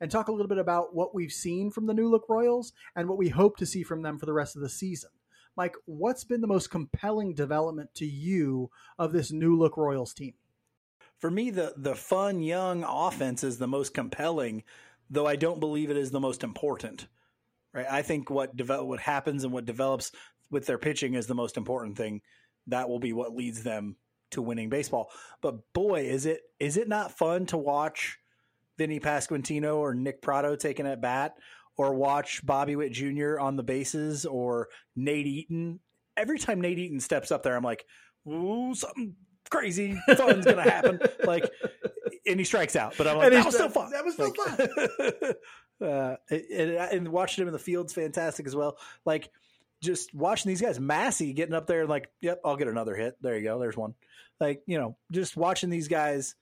and talk a little bit about what we've seen from the new look Royals and what we hope to see from them for the rest of the season. Mike, what's been the most compelling development to you of this new look Royals team? For me, the the fun young offense is the most compelling, though I don't believe it is the most important. Right? I think what develop what happens and what develops with their pitching is the most important thing. That will be what leads them to winning baseball. But boy, is it is it not fun to watch Vinny Pasquantino or Nick Pratto taking at bat or watch Bobby Witt Jr. on the bases or Nate Eaton. Every time Nate Eaton steps up there, I'm like, ooh, something crazy fun's gonna happen. like, and he strikes out, but I'm like, And that was so stri- fun. that was so fun. uh, and, and watching him in the field's fantastic as well. Like, just watching these guys, Massey getting up there and like, yep, I'll get another hit. There you go. There's one. Like, you know, just watching these guys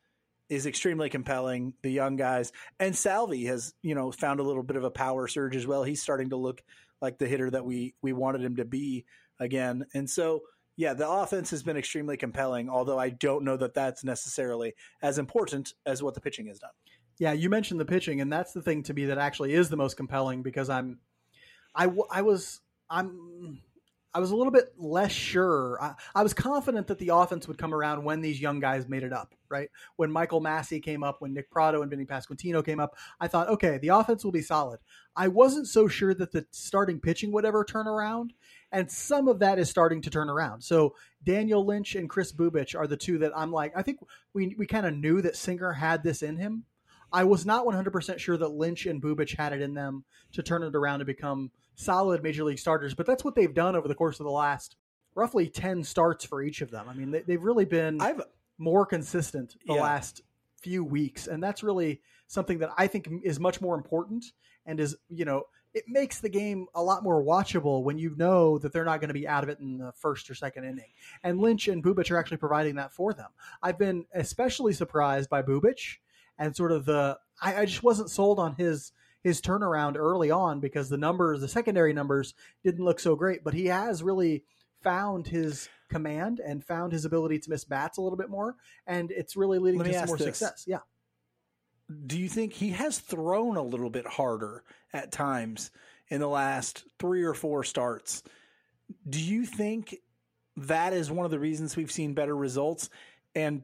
is extremely compelling. The young guys and Salvi has, you know, found a little bit of a power surge as well. He's starting to look like the hitter that we we wanted him to be again. And so, yeah, the offense has been extremely compelling. Although I don't know that that's necessarily as important as what the pitching has done. Yeah, you mentioned the pitching, and that's the thing to me that actually is the most compelling because I'm, I, I was, I'm, I was a little bit less sure. I, I was confident that the offense would come around when these young guys made it up, right? When Michael Massey came up, when Nick Pratto and Vinny Pasquantino came up, I thought, okay, the offense will be solid. I wasn't so sure that the starting pitching would ever turn around, and some of that is starting to turn around. So Daniel Lynch and Chris Bubic are the two that I'm like, I think we we kind of knew that Singer had this in him. I was not 100% sure that Lynch and Bubic had it in them to turn it around and become solid major league starters, but that's what they've done over the course of the last roughly 10 starts for each of them. I mean, they, they've really been I've more consistent the Yeah. last few weeks, and that's really something that I think is much more important and is, you know, it makes the game a lot more watchable when you know that they're not going to be out of it in the first or second inning. And Lynch and Bubic are actually providing that for them. I've been especially surprised by Bubic and sort of the I, I just wasn't sold on his his turnaround early on because the numbers, the secondary numbers, didn't look so great. But he has really found his command and found his ability to miss bats a little bit more, and it's really leading Let to some more this. success. Yeah. do you think he has thrown a little bit harder at times in the last three or four starts? Do you think that is one of the reasons we've seen better results? And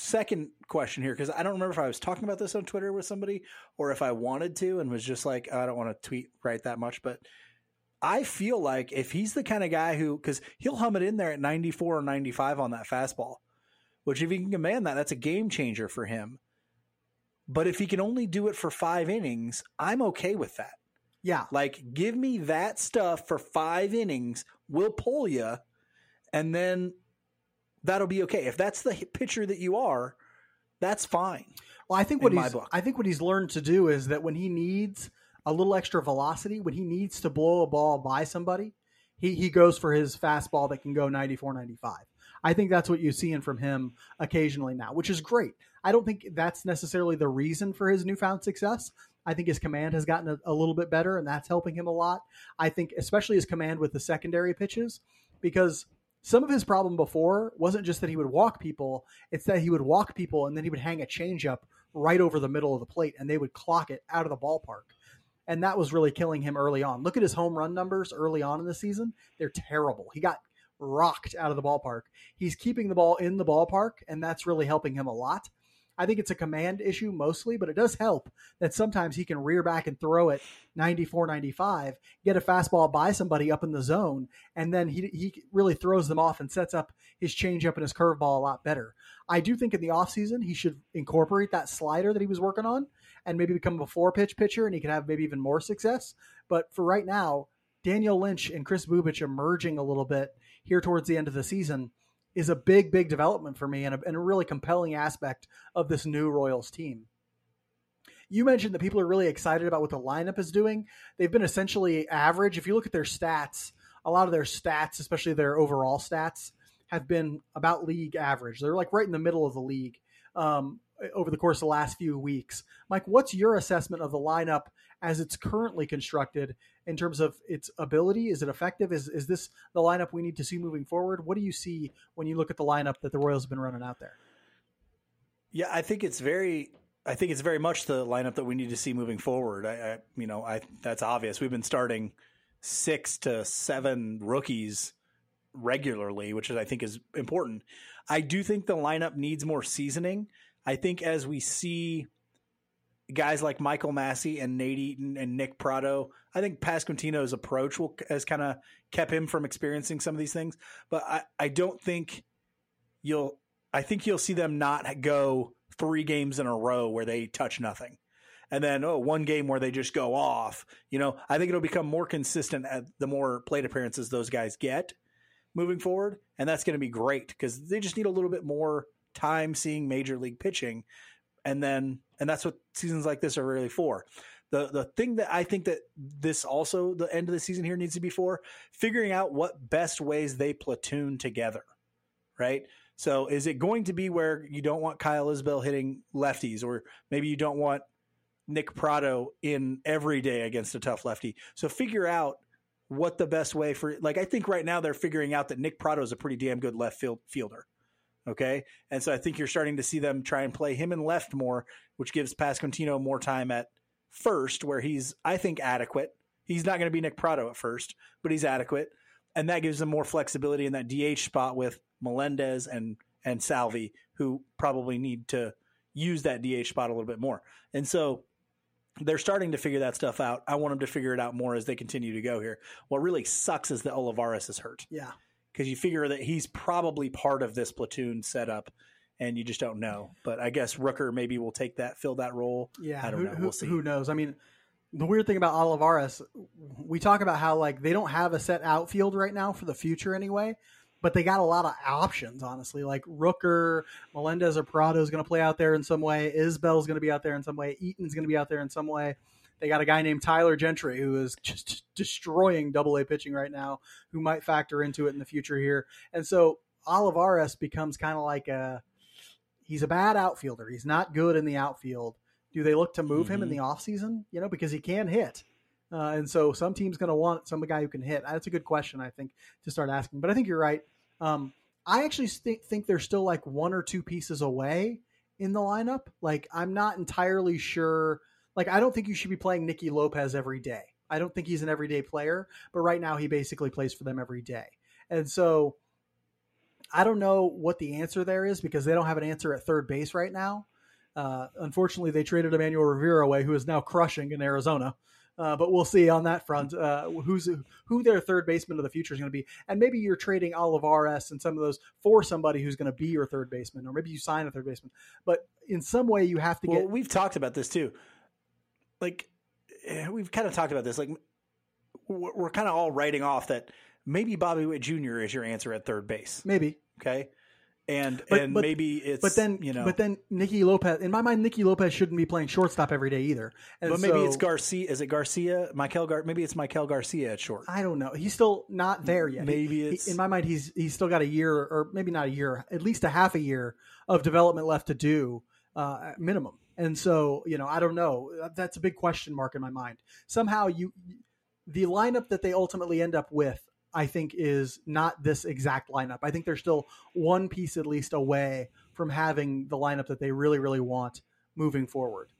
second question here, because I don't remember if I was talking about this on Twitter with somebody or if I wanted to and was just like, I don't want to tweet right that much, but I feel like if he's the kind of guy who, because he'll hum it in there at 94 or 95 on that fastball, which if he can command that, that's a game changer for him. But if he can only do it for five innings, I'm okay with that. Yeah. Like, give me that stuff for five innings. We'll pull you, and then that'll be okay. If that's the pitcher that you are, that's fine. Well, I think what he's. I think what he's learned to do is that when he needs a little extra velocity, when he needs to blow a ball by somebody, he he goes for his fastball that can go 94 95. I think that's what you're seeing from him occasionally now, which is great. I don't think that's necessarily the reason for his newfound success. I think his command has gotten a, a little bit better, and that's helping him a lot. I think, especially his command with the secondary pitches, because some of his problem before wasn't just that he would walk people, it's that he would walk people and then he would hang a changeup right over the middle of the plate and they would clock it out of the ballpark. And that was really killing him early on. Look at his home run numbers early on in the season. They're terrible. He got rocked out of the ballpark. He's keeping the ball in the ballpark, and that's really helping him a lot. I think it's a command issue mostly, but it does help that sometimes he can rear back and throw it 94 95, get a fastball by somebody up in the zone, and then he, he really throws them off and sets up his changeup and his curveball a lot better. I do think in the offseason he should incorporate that slider that he was working on and maybe become a four pitch pitcher and he could have maybe even more success. But for right now, Daniel Lynch and Chris Bubic emerging a little bit here towards the end of the season is a big, big development for me and a, and a really compelling aspect of this new Royals team. You mentioned that people are really excited about what the lineup is doing. They've been essentially average. If you look at their stats, a lot of their stats, especially their overall stats, have been about league average. They're like right in the middle of the league um, over the course of the last few weeks. Mike, what's your assessment of the lineup as it's currently constructed in terms of its ability? Is it effective? Is is this the lineup we need to see moving forward? What do you see when you look at the lineup that the Royals have been running out there? Yeah, I think it's very I think it's very much the lineup that we need to see moving forward. I, I you know, I that's obvious. We've been starting six to seven rookies regularly, which I think is important. I do think the lineup needs more seasoning. I think as we see guys like Michael Massey and Nate Eaton and Nick Pratto, I think Pasquantino's approach will, has kind of kept him from experiencing some of these things. But I, I don't think you'll. I think you'll see them not go three games in a row where they touch nothing. And then, oh, one game where they just go off. You know, I think it'll become more consistent at the more plate appearances those guys get moving forward. And that's going to be great because they just need a little bit more time seeing major league pitching and then and that's what seasons like this are really for. The the thing that I think that this also the end of the season here needs to be for figuring out what best ways they platoon together, right? So is it going to be where you don't want Kyle Isbel hitting lefties, or maybe you don't want Nick Pratto in every day against a tough lefty? So figure out what the best way for like I think right now they're figuring out that Nick Pratto is a pretty damn good left field fielder. Okay. And so I think you're starting to see them try and play him in left more, which gives Pasquantino more time at first, where he's, I think, adequate. He's not going to be Nick Pratto at first, but he's adequate. And that gives them more flexibility in that DH spot with Melendez and, and Salvi, who probably need to use that DH spot a little bit more. And so they're starting to figure that stuff out. I want them to figure it out more as they continue to go here. What really sucks is that Olivares is hurt. Yeah because you figure that he's probably part of this platoon setup and you just don't know. But I guess Rooker maybe will take that, fill that role. Yeah, I don't who, know. Who, we'll see. Who knows? I mean, the weird thing about Olivares, we talk about how like they don't have a set outfield right now for the future anyway, but they got a lot of options. Honestly, like Rooker, Melendez, or Pratto is going to play out there in some way. Isbel's going to be out there in some way. Eaton's going to be out there in some way. They got a guy named Tyler Gentry who is just destroying double A pitching right now, who might factor into it in the future here. And so Olivares becomes kind of like a he's a bad outfielder. He's not good in the outfield. Do they look to move mm-hmm. him in mm-hmm. the offseason? You know, because he can hit. Uh, and so some team's going to want some guy who can hit. That's a good question, I think, to start asking. But I think you're right. Um, I actually th- think they're still like one or two pieces away in the lineup. Like, I'm not entirely sure like I don't think you should be playing Nicky Lopez every day. I don't think he's an everyday player, but right now he basically plays for them every day. And so I don't know what the answer there is because they don't have an answer at third base right now. Uh, unfortunately, they traded Emmanuel Rivera away, who is now crushing in Arizona. Uh, but we'll see on that front uh, who's who their third baseman of the future is going to be, and maybe you're trading Olivares and some of those for somebody who's going to be your third baseman, or maybe you sign a third baseman. But in some way, you have to well, get. We've talked about this too like eh, we've kind of talked about this. Like we're kind of all writing off that maybe Bobby Witt Jr. is your answer at third base. Maybe okay. And but, and but, maybe it's but then you know but then Nicky Lopez in my mind Nicky Lopez shouldn't be playing shortstop every day either. And but maybe so, it's Garcia. Is it Garcia? Michael Gar? Maybe it's Maikel Garcia at short. I don't know. He's still not there yet. Maybe he, it's he, in my mind. He's he's still got a year or maybe not a year, at least a half a year of development left to do uh, minimum. And so, you know, I don't know. That's a big question mark in my mind. Somehow, you the lineup that they ultimately end up with, I think, is not this exact lineup. I think they're still one piece at least away from having the lineup that they really, really want moving forward.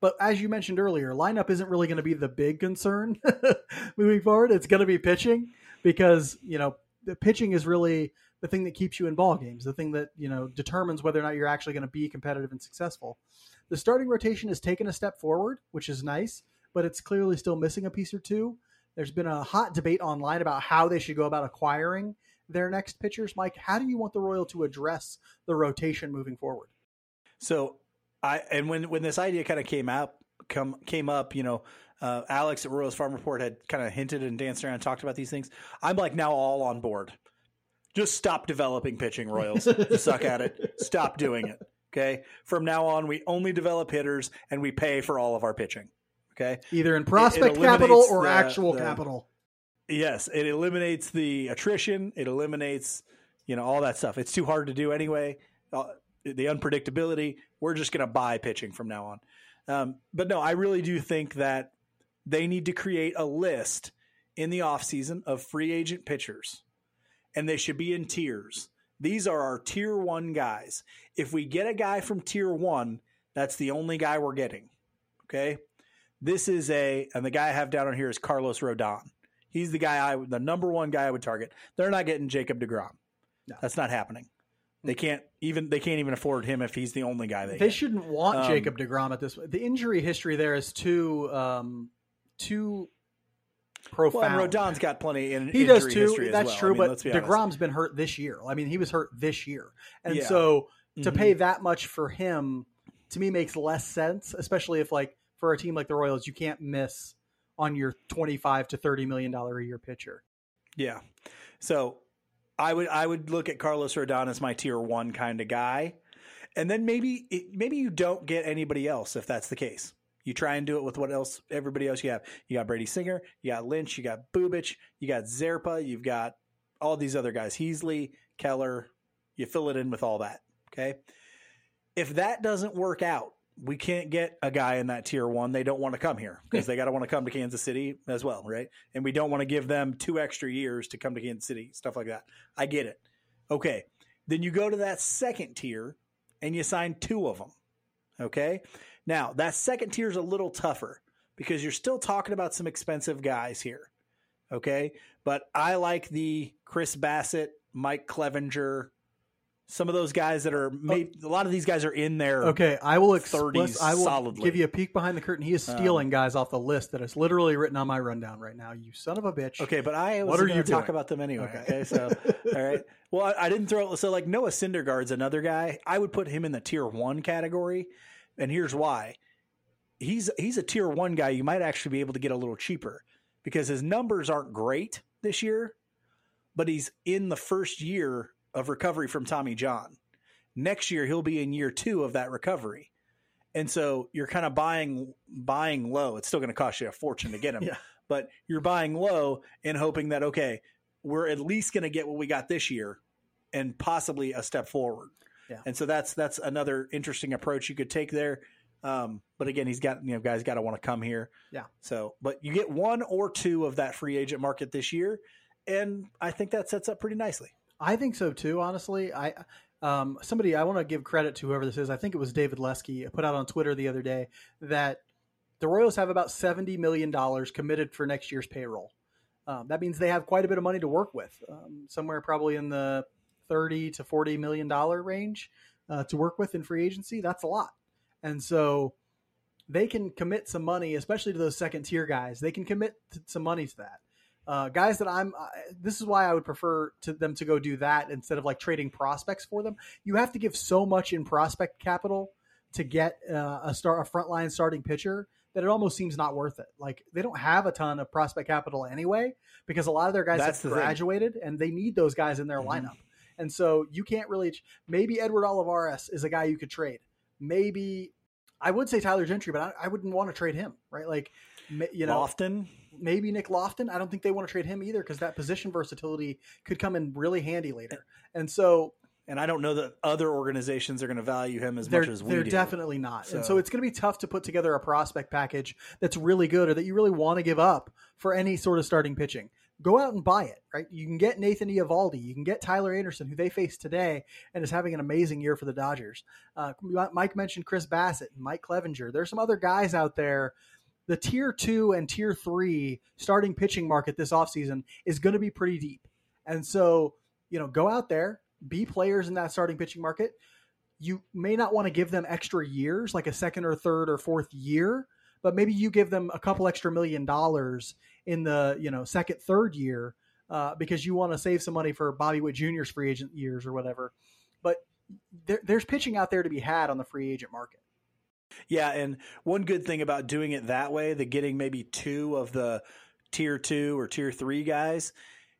But as you mentioned earlier, lineup isn't really going to be the big concern moving forward. It's going to be pitching because you know the pitching is really the thing that keeps you in ball games, the thing that you know determines whether or not you're actually going to be competitive and successful. The starting rotation has taken a step forward, which is nice, but it's clearly still missing a piece or two. There's been a hot debate online about how they should go about acquiring their next pitchers. Mike, how do you want the Royal to address the rotation moving forward? So, I and when when this idea kind of came out, come came up, you know, uh, Alex at Royals Farm Report had kind of hinted and danced around and talked about these things. I'm like now all on board. Just stop developing pitching, Royals. you suck at it. Stop doing it. Okay. From now on, we only develop hitters and we pay for all of our pitching. Okay. Either in prospect it, it capital or the, actual the, capital. Yes. It eliminates the attrition. It eliminates, you know, all that stuff. It's too hard to do anyway. Uh, the unpredictability. We're just going to buy pitching from now on. Um, but no, I really do think that they need to create a list in the offseason of free agent pitchers, and they should be in tiers. These are our tier one guys. If we get a guy from tier one, that's the only guy we're getting. Okay. This is a, and the guy I have down on here is Carlos Rodon. He's the guy I, the number one guy I would target. They're not getting Jacob DeGrom. No. That's not happening. They can't even they can't even afford him if he's the only guy they. They get. shouldn't want Um, Jacob Degrom at this. The injury history there is too um, too profound. and Rodon's got plenty in he does too. history That's well. true, I mean, but be honest. Degrom's been hurt this year. I mean, he was hurt this year, and Yeah. so to Mhm. pay that much for him to me makes less sense, especially if like for a team like the Royals, you can't miss on your twenty-five to thirty million dollar a year pitcher. Yeah. So I would I would look at Carlos Rodon as my tier one kind of guy, and then maybe it, maybe you don't get anybody else if that's the case. You try and do it with what else everybody else you have. You got Brady Singer, you got Lynch, you got Bubic, you got Zerpa, you've got all these other guys, Heasley, Keller. You fill it in with all that. Okay. If that doesn't work out, we can't get a guy in that tier one. They don't want to come here because they got to want to come to Kansas City as well, right? And we don't want to give them two extra years to come to Kansas City, stuff like that. I get it. Okay. Then you go to that second tier and you sign two of them. Okay. Now, that second tier is a little tougher because you're still talking about some expensive guys here. Okay. But I like the Chris Bassitt, Mike Clevinger, some of those guys that are maybe a lot of these guys are in there. Okay, I will 30s express. I will solidly. give you a peek behind the curtain. He is Um, stealing guys off the list that is literally written on my rundown right now. You son of a bitch. Okay, but I was What are going you to talk about them anyway. Okay. Okay, so all right. Well, I, I didn't throw so like Noah Syndergaard's another guy. I would put him in the tier one category, and here's why. He's he's a tier one guy. You might actually be able to get a little cheaper because his numbers aren't great this year, but he's in the first year of recovery from Tommy John. Next year he'll be in year two of that recovery. And so you're kind of buying buying low. It's still going to cost you a fortune to get him Yeah. but you're buying low and hoping that okay, we're at least going to get what we got this year, and possibly a step forward. Yeah. And so that's that's another interesting approach you could take there. Um, but again, he's got you know guys got to want to come here. Yeah. So, but you get one or two of that free agent market this year, and I think that sets up pretty nicely. I think so too. Honestly, I um, somebody I want to give credit to whoever this is. I think it was David Lesky put out on Twitter the other day that the Royals have about seventy million dollars committed for next year's payroll. Um, that means they have quite a bit of money to work with, um, somewhere probably in the thirty to forty million dollar range uh, to work with in free agency. That's a lot, and so they can commit some money, especially to those second tier guys. They can commit some money to that. Uh, guys that I'm, uh, this is why I would prefer to them to go do that instead of like trading prospects for them. You have to give so much in prospect capital to get uh, a start, a frontline starting pitcher that it almost seems not worth it. Like they don't have a ton of prospect capital anyway because a lot of their guys That's have the thing. graduated and they need those guys in their Mhm. lineup. And so you can't really. Maybe Edward Olivares is a guy you could trade. Maybe I would say Tyler Gentry, but I, I wouldn't want to trade him. Right? Like you know, Loftin, maybe Nick Loftin. I don't think they want to trade him either because that position versatility could come in really handy later. And so and I don't know that other organizations are going to value him as much as we they're do. definitely not. And so So- it's going to be tough to put together a prospect package that's really good or that you really want to give up for any sort of starting pitching. Go out and buy it, right? You can get Nathan Eovaldi. You can get Tyler Anderson, who they faced today and is having an amazing year for the Dodgers. Uh, Mike mentioned Chris Bassitt and Mike Clevinger. There's some other guys out there. The tier two and tier three starting pitching market this offseason is going to be pretty deep. And so, you know, go out there, be players in that starting pitching market you may not want to give them extra years, like a second or third or fourth year, but maybe you give them a couple extra million dollars in the you know second, third year uh, because you want to save some money for Bobby Witt Jr.'s free agent years or whatever. But there, there's pitching out there to be had on the free agent market. Yeah, and one good thing about doing it that way, the getting maybe two of the tier two or tier three guys,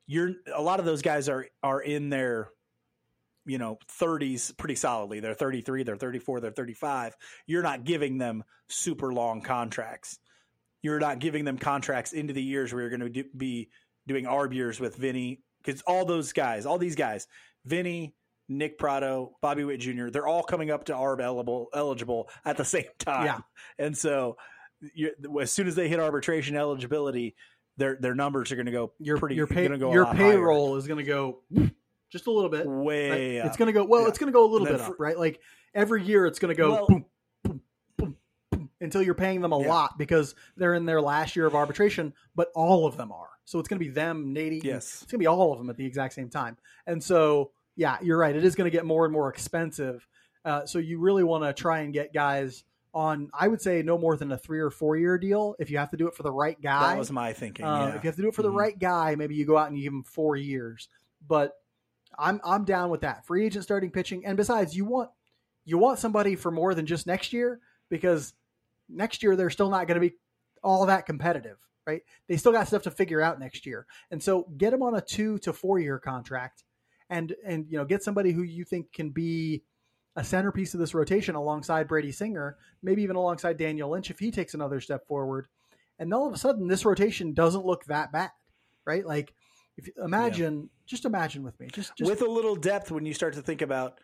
you're a lot of those guys are are in their you know 30s pretty solidly. They're 33, they're 34, they're 35. You're not giving them super long contracts. You're not giving them contracts into the years where you're going to do, be doing arb years with Vinny because all those guys, all these guys, Vinny, Nick Pratto, Bobby Witt Jr. They're all coming up to ARB eligible eligible at the same time. Yeah. And so as soon as they hit arbitration eligibility, their their numbers are going to go Your pretty your pay, go your lot higher. payroll is going to go just a little bit. way. It's going to go well. Yeah. It's going to go a little bit then up, right? Like every year, it's going to go Well- boom, until you're paying them a Yeah. lot because they're in their last year of arbitration. But all of them are, so it's going to be them, Nady. yes. it's going to be all of them at the exact same time. And so, yeah, you're right. It is going to get more and more expensive. Uh, so you really want to try and get guys on. I would say no more than a three or four year deal if you have to do it for the right guy. That was my thinking. Uh, yeah. If you have to do it for the Mhm. right guy, maybe you go out and you give him four years. But I'm I'm down with that. Free agent starting pitching, and besides, you want you want somebody for more than just next year because next year they're still not going to be all that competitive, right? They still got stuff to figure out next year, and so get them on a two to four year contract, and and you know get somebody who you think can be a centerpiece of this rotation alongside Brady Singer, maybe even alongside Daniel Lynch if he takes another step forward and all of a sudden this rotation doesn't look that bad, right? Like if you imagine, just imagine with me, just, just with a little depth when you start to think about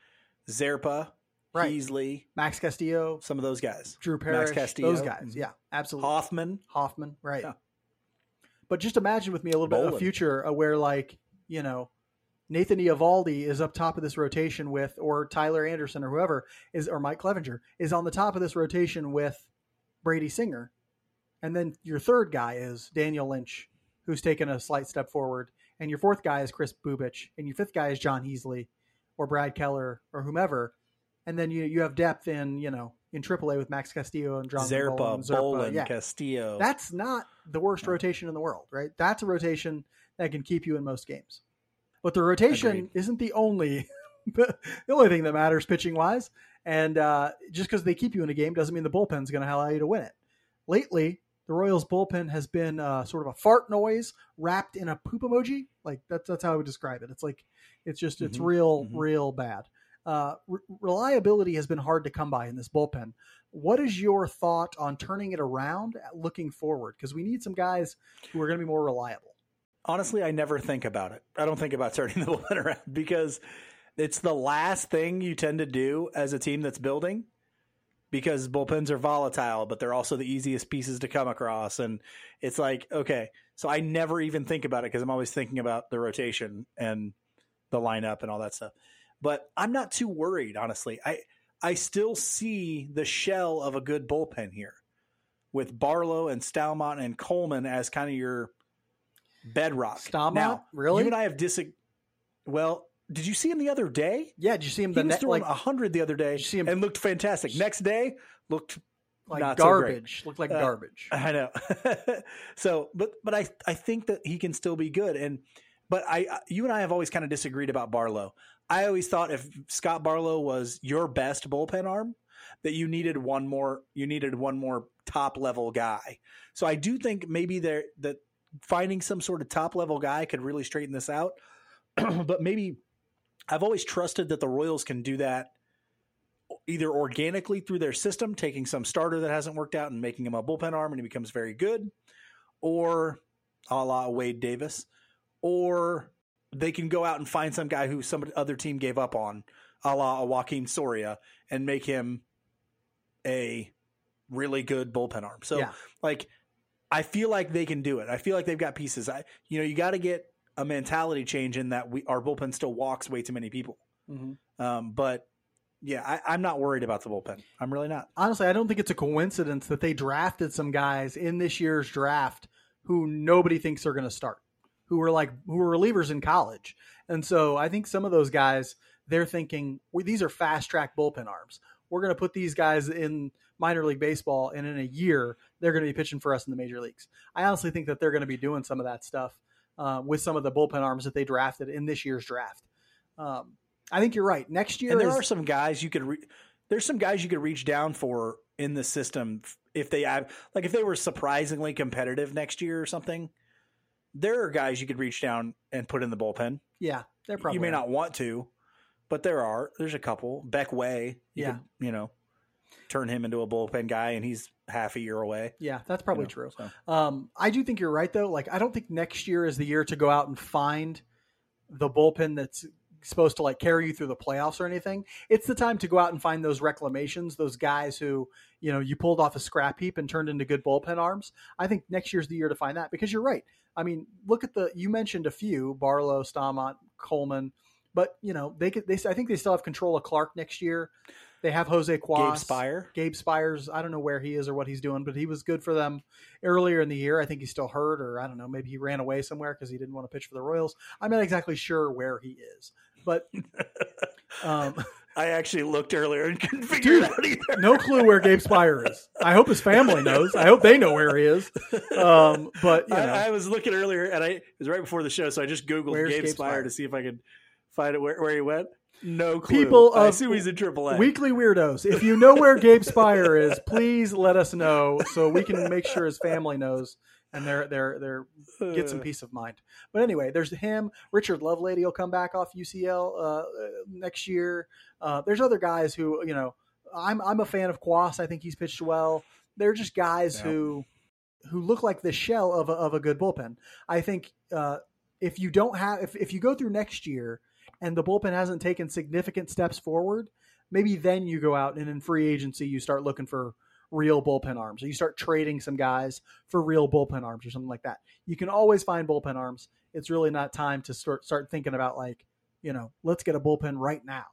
Zerpa, Right. Heasley, Max Castillo, some of those guys, Drew Parrish, Castillo. those guys, yeah, absolutely. Hoffmann. Hoffmann, right? Yeah. But just imagine with me a little bit of a future uh, where like you know Nathan Eovaldi is up top of this rotation with, or Tyler Anderson or whoever is, or Mike Clevinger is on the top of this rotation with Brady Singer, and then your third guy is Daniel Lynch, who's taken a slight step forward, and your fourth guy is Chris Bubic, and your fifth guy is Jon Heasley, or Brad Keller, or whomever, and then you you have depth in you know in AAA with Max Castillo and John Zerpa, Bowlan, yeah. Castillo. That's not the worst rotation in the world, right? That's a rotation that can keep you in most games. But the rotation Agreed. isn't the only the only thing that matters pitching wise. And uh, just because they keep you in a game doesn't mean the bullpen's going to allow you to win it. Lately, the Royals bullpen has been uh, sort of a fart noise wrapped in a poop emoji. Like that's that's how I would describe it. It's like it's just it's Mhm, real mhm. real bad. Uh, re- reliability has been hard to come by in this bullpen. What is your thought on turning it around uh, looking forward? Because we need some guys who are going to be more reliable. Honestly, I never think about it. I don't think about turning the bullpen around because it's the last thing you tend to do as a team that's building because bullpens are volatile, but they're also the easiest pieces to come across. And it's like, okay, so I never even think about it because I'm always thinking about the rotation and the lineup and all that stuff. But I'm not too worried, honestly. I I still see the shell of a good bullpen here with Barlow and Staumont and Coleman as kind of your bedrock. Staumont? now, Really? You and I have disag. Well, did you see him the other day? Yeah, did you see him He the was net throwing like hundred the other day Did you see him- and looked fantastic. Next day looked like not so garbage? Looked like Uh, garbage. I know. so, but but I I think that he can still be good. And but I I- you and I have always kind of disagreed about Barlow. I always thought if Scott Barlow was your best bullpen arm, that you needed one more you needed one more top level guy. So I do think maybe there that finding some sort of top level guy could really straighten this out. but maybe I've always trusted that the Royals can do that either organically through their system, taking some starter that hasn't worked out and making him a bullpen arm and he becomes very good, or a la Wade Davis, or they can go out and find some guy who some other team gave up on, a la a Joakim Soria, and make him a really good bullpen arm. So, Yeah. like, I feel like they can do it. I feel like they've got pieces. I, you know, you got to get a mentality change in that we our bullpen still walks way too many people. Mhm. Um, but yeah, I, I'm not worried about the bullpen. I'm really not. Honestly, I don't think it's a coincidence that they drafted some guys in this year's draft who nobody thinks are going to start, who were like who were relievers in college. And so I think some of those guys they're thinking well, these are fast track bullpen arms. We're going to put these guys in minor league baseball, and in a year they're going to be pitching for us in the major leagues. I honestly think that they're going to be doing some of that stuff uh, with some of the bullpen arms that they drafted in this year's draft. Um, I think you're right. Next year, And there is- are some guys you could. Re- there's some guys you could reach down for in the system if they have, like, if they were surprisingly competitive next year or something. There are guys you could reach down and put in the bullpen. yeah, they're probably you may are. not want to, but there are. There's a couple. Beck Way, you Yeah. could, you know, turn him into a bullpen guy, and he's half a year away. Yeah, that's probably you know, true. so. Um, I do think you're right though. Like, I don't think next year is the year to go out and find the bullpen that's supposed to like carry you through the playoffs or anything. It's the time to go out and find those reclamations, those guys who you know you pulled off a scrap heap and turned into good bullpen arms. I think next year's the year to find that because you're right. I mean, look at the you mentioned a few Barlow, Staumont, Coleman, but you know they could. They I think they still have control of Clarke next year. They have Jose Cuas, Gabe Speier. Gabe Speiers. I don't know where he is or what he's doing, but he was good for them earlier in the year. I think he's still hurt, or I don't know. Maybe he ran away somewhere because he didn't want to pitch for the Royals. I'm not exactly sure where he is, but um, I actually looked earlier and couldn't figure Dude, it out either. no clue where Gabe Speier is. I hope his family knows. I hope they know where he is. Um, but you know, I, I was looking earlier, and I it was right before the show, so I just googled Where's Gabe, Gabe Speier Speier? to see if I could find it where, where he went. No clue. People I assume he's in AAA. Weekly Weirdos, if you know where Gabe Speier is, please let us know so we can make sure his family knows and they're they're they're get some Uh, peace of mind. But anyway, there's him. Richard Lovelady will come back off UCL uh, uh, next year. Uh, there's other guys who you know. I'm I'm a fan of Cuas. I think he's pitched well. They're just guys Yeah. who who look like the shell of a, of a good bullpen. I think uh, if you don't have if if you go through next year and the bullpen hasn't taken significant steps forward, maybe then you go out and in free agency you start looking for real bullpen arms or you start trading some guys for real bullpen arms or something like that. You can always find bullpen arms. It's really not time to start start thinking about like, you know, let's get a bullpen right now.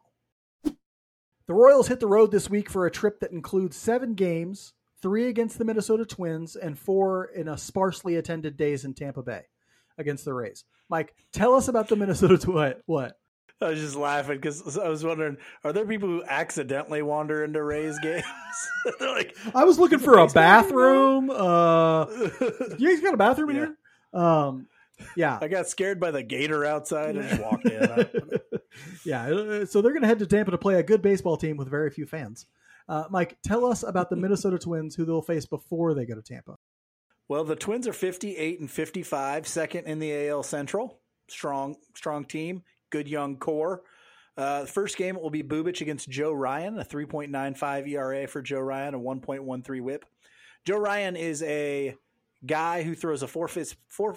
The Royals hit the road this week for a trip that includes 7 games, 3 against the Minnesota Twins and 4 in a sparsely attended days in Tampa Bay against the Rays. Mike, tell us about the Minnesota Twins. What? I was just laughing because I was wondering: Are there people who accidentally wander into Rays games? They're like, I was looking for a bathroom. Uh, you guys got a bathroom in Yeah. here? Um, yeah, I got scared by the gator outside and walked in. Yeah. uh, So they're going to head to Tampa to play a good baseball team with very few fans. Uh, Mike, tell us about the Minnesota Twins, who they'll face before they go to Tampa. Well, the Twins are 58 and 55, second in the AL Central. Strong, strong team, good young core. Uh, first game it will be Bubic against Joe Ryan, a 3.95 ERA for Joe Ryan, a 1.13 whip. Joe Ryan is a guy who throws a four, fist, four,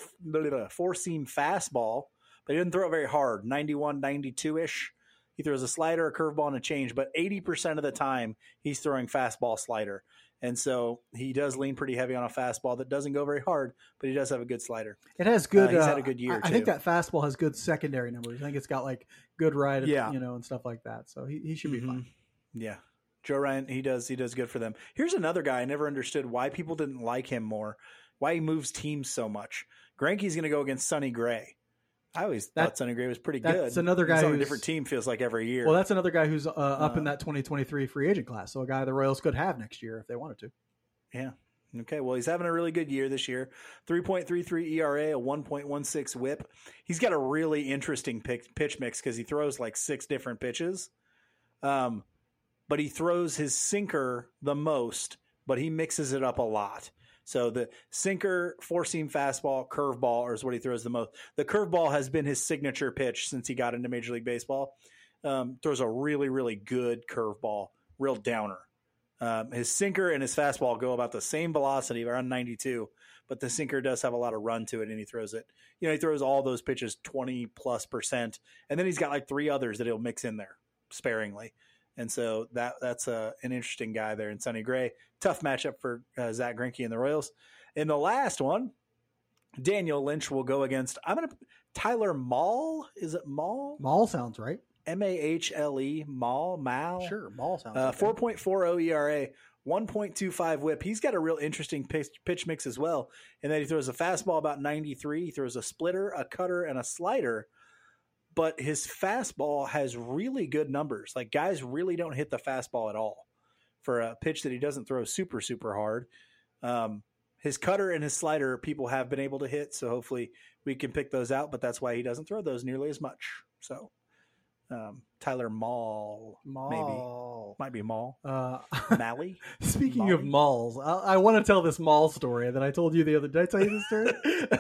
four seam fastball, but he doesn't throw it very hard, 91, 92 ish. He throws a slider, a curveball, and a change, but 80% of the time he's throwing fastball slider. And so he does lean pretty heavy on a fastball that doesn't go very hard, but he does have a good slider. It has good. he's uh, had a good year, I, I think that fastball has good secondary numbers. I think it's got like good ride, Yeah. you know, and stuff like that. So he, he should be Mhm. fine. Yeah. Joe Ryan, he does he does good for them. Here's another guy I never understood why people didn't like him more, why he moves teams so much. Greinke's going to go against Sonny Gray. I always That- thought Sonny Gray was pretty good. that's another guy He's on a different team. Feels like every year. Well, that's another guy who's uh, up in Uh, that 2023 free agent class. So a guy the Royals could have next year if they wanted to. Yeah. Okay. Well, he's having a really good year this year. 3.33 ERA, a 1.16 whip. He's got a really interesting pick, pitch mix because he throws like six different pitches. Um, but he throws his sinker the most, but he mixes it up a lot. So the sinker, four seam fastball, curveball is what he throws the most. The curveball has been his signature pitch since he got into Major League Baseball. Um, throws a really, really good curveball, real downer. Um, his sinker and his fastball go about the same velocity, around 92, but the sinker does have a lot of run to it, and he throws it. You know, he throws all those pitches 20 plus percent, and then he's got like three others that he'll mix in there sparingly. And so that that's a, an interesting guy there in Sonny Gray. Tough matchup for uh, Zack Greinke and the Royals. In the last one, Daniel Lynch will go against I'm gonna Tyler Mall. Is it Mall? Mall sounds right. M A H L E Mall Mal. Sure, Mall sounds. Uh, okay. 4.40 ERA, 1.25 whip. He's got a real interesting pitch, pitch mix as well. And then he throws a fastball about 93. He throws a splitter, a cutter, and a slider. But his fastball has really good numbers. Like guys really don't hit the fastball at all for a pitch that he doesn't throw super, super hard. Um, his cutter and his slider, people have been able to hit. So hopefully we can pick those out. But that's why he doesn't throw those nearly as much. So um, Tyler Mall, maybe. Mall. Might be Mall. Uh, Mally? speaking of malls, I, I want to tell this mall story that I told you the other. Did I tell you this story?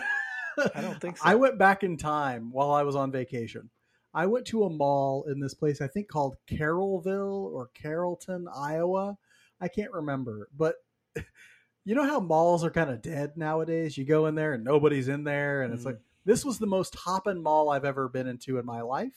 I don't think so. I went back in time while I was on vacation. I went to a mall in this place I think called Carrollville or Carrollton, Iowa. I can't remember, but you know how malls are kind of dead nowadays. You go in there and nobody's in there, and it's Mhm. like this was the most hopping mall I've ever been into in my life.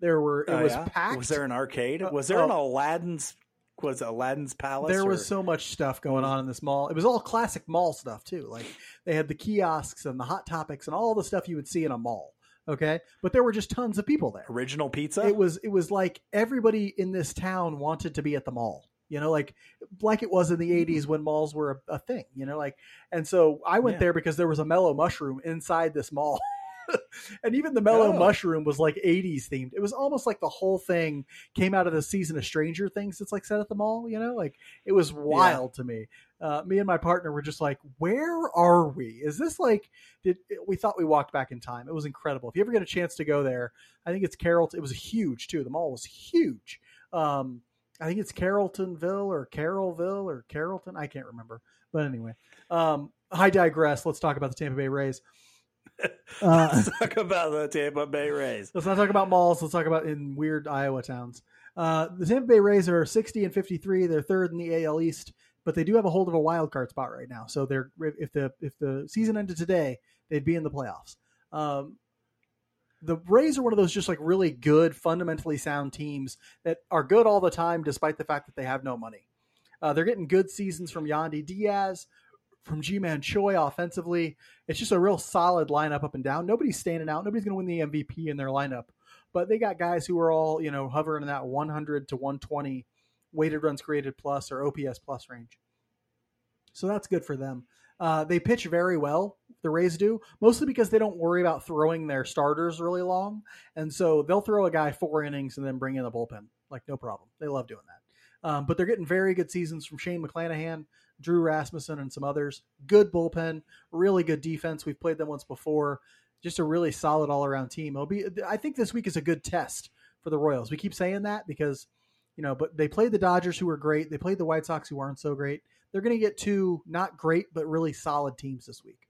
There were it Oh, was yeah? packed. Was there an arcade? Uh, Was there an oh. Aladdin's? Was it Aladdin's Palace? there or- was so much stuff going on in this mall. It was all classic mall stuff too. Like they had the kiosks and the hot topics and all the stuff you would see in a mall. Okay, but there were just tons of people there. original pizza. It was it was like everybody in this town wanted to be at the mall. You know, like like it was in the hmm. '80s when malls were a, a thing. You know, like and so I went Yeah. there because there was a mellow mushroom inside this mall. and even the mellow Oh. mushroom was like 80s themed. It was almost like the whole thing came out of the season of Stranger Things that's like set at the mall, you know? Like it was wild to me. Uh, me and my partner were just like, "Where are we? Is this like did we thought we walked back in time? It was incredible. If you ever get a chance to go there, I think it's Carrollton. It was huge too. The mall was huge. Um, I think it's Carrolltonville or Carrollville or Carrollton. I can't remember. But anyway, um, I digress. Let's talk about the Tampa Bay Rays. Uh, Let's talk about the Tampa Bay Rays. let's not talk about malls. Let's talk about in weird Iowa towns. Uh, the Tampa Bay Rays are 60 and 53. They're third in the AL East, but they do have a hold of a wild card spot right now. So they're if the if the season ended today, they'd be in the playoffs. Um, the Rays are one of those just like really good, fundamentally sound teams that are good all the time, despite the fact that they have no money. Uh, they're getting good seasons from Yandy Diaz, from Ji-Man Choi offensively. It's just a real solid lineup up and down. Nobody's standing out. Nobody's going to win the MVP in their lineup, but they got guys who are all you know hovering in that 100 to 120 weighted runs created plus or OPS plus range. So that's good for them. Uh, they pitch very well. The Rays do mostly because they don't worry about throwing their starters really long, and so they'll throw a guy four innings and then bring in the bullpen like no problem. They love doing that. Um, but they're getting very good seasons from Shane McClanahan, Drew Rasmussen, and some others. Good bullpen, really good defense. We've played them once before. Just a really solid all around team. It'll be. I think this week is a good test for the Royals. We keep saying that because you know, but they played the Dodgers, who were great. They played the White Sox, who aren't so great. They're going to get two not great but really solid teams this week.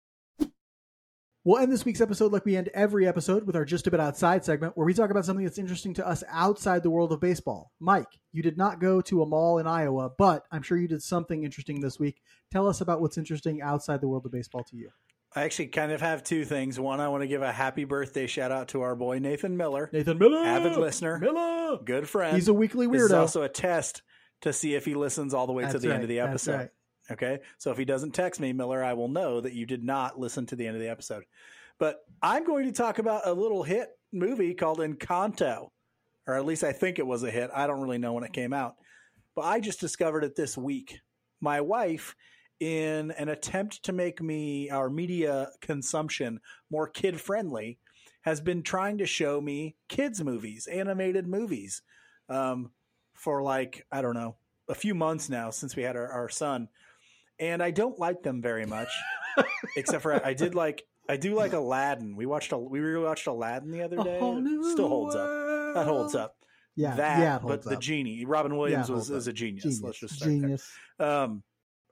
We'll end this week's episode like we end every episode with our Just a Bit Outside segment, where we talk about something that's interesting to us outside the world of baseball. Mike, you did not go to a mall in Iowa, but I'm sure you did something interesting this week. Tell us about what's interesting outside the world of baseball to you. I actually kind of have two things. One, I want to give a happy birthday shout out to our boy Nathan Miller, Nathan Miller, avid listener, Miller. good friend. He's a weekly This is weirdo. also a test to see if he listens all the way to the right. end of the That's episode. right. Okay. So if he doesn't text me, Miller, I will know that you did not listen to the end of the episode. But I'm going to talk about a little hit movie called Encanto, or at least I think it was a hit. I don't really know when it came out, but I just discovered it this week. My wife, in an attempt to make me our media consumption more kid friendly, has been trying to show me kids movies, animated movies, um, for like I don't know a few months now since we had our, our son, and I don't like them very much. except for I did like I do like Aladdin. We watched a we rewatched Aladdin the other day. Still holds up. That holds up. Yeah, that, yeah, but holds the genie, Robin Williams Yeah, was, was a genius. Genius. Let's just start there. Genius. Um,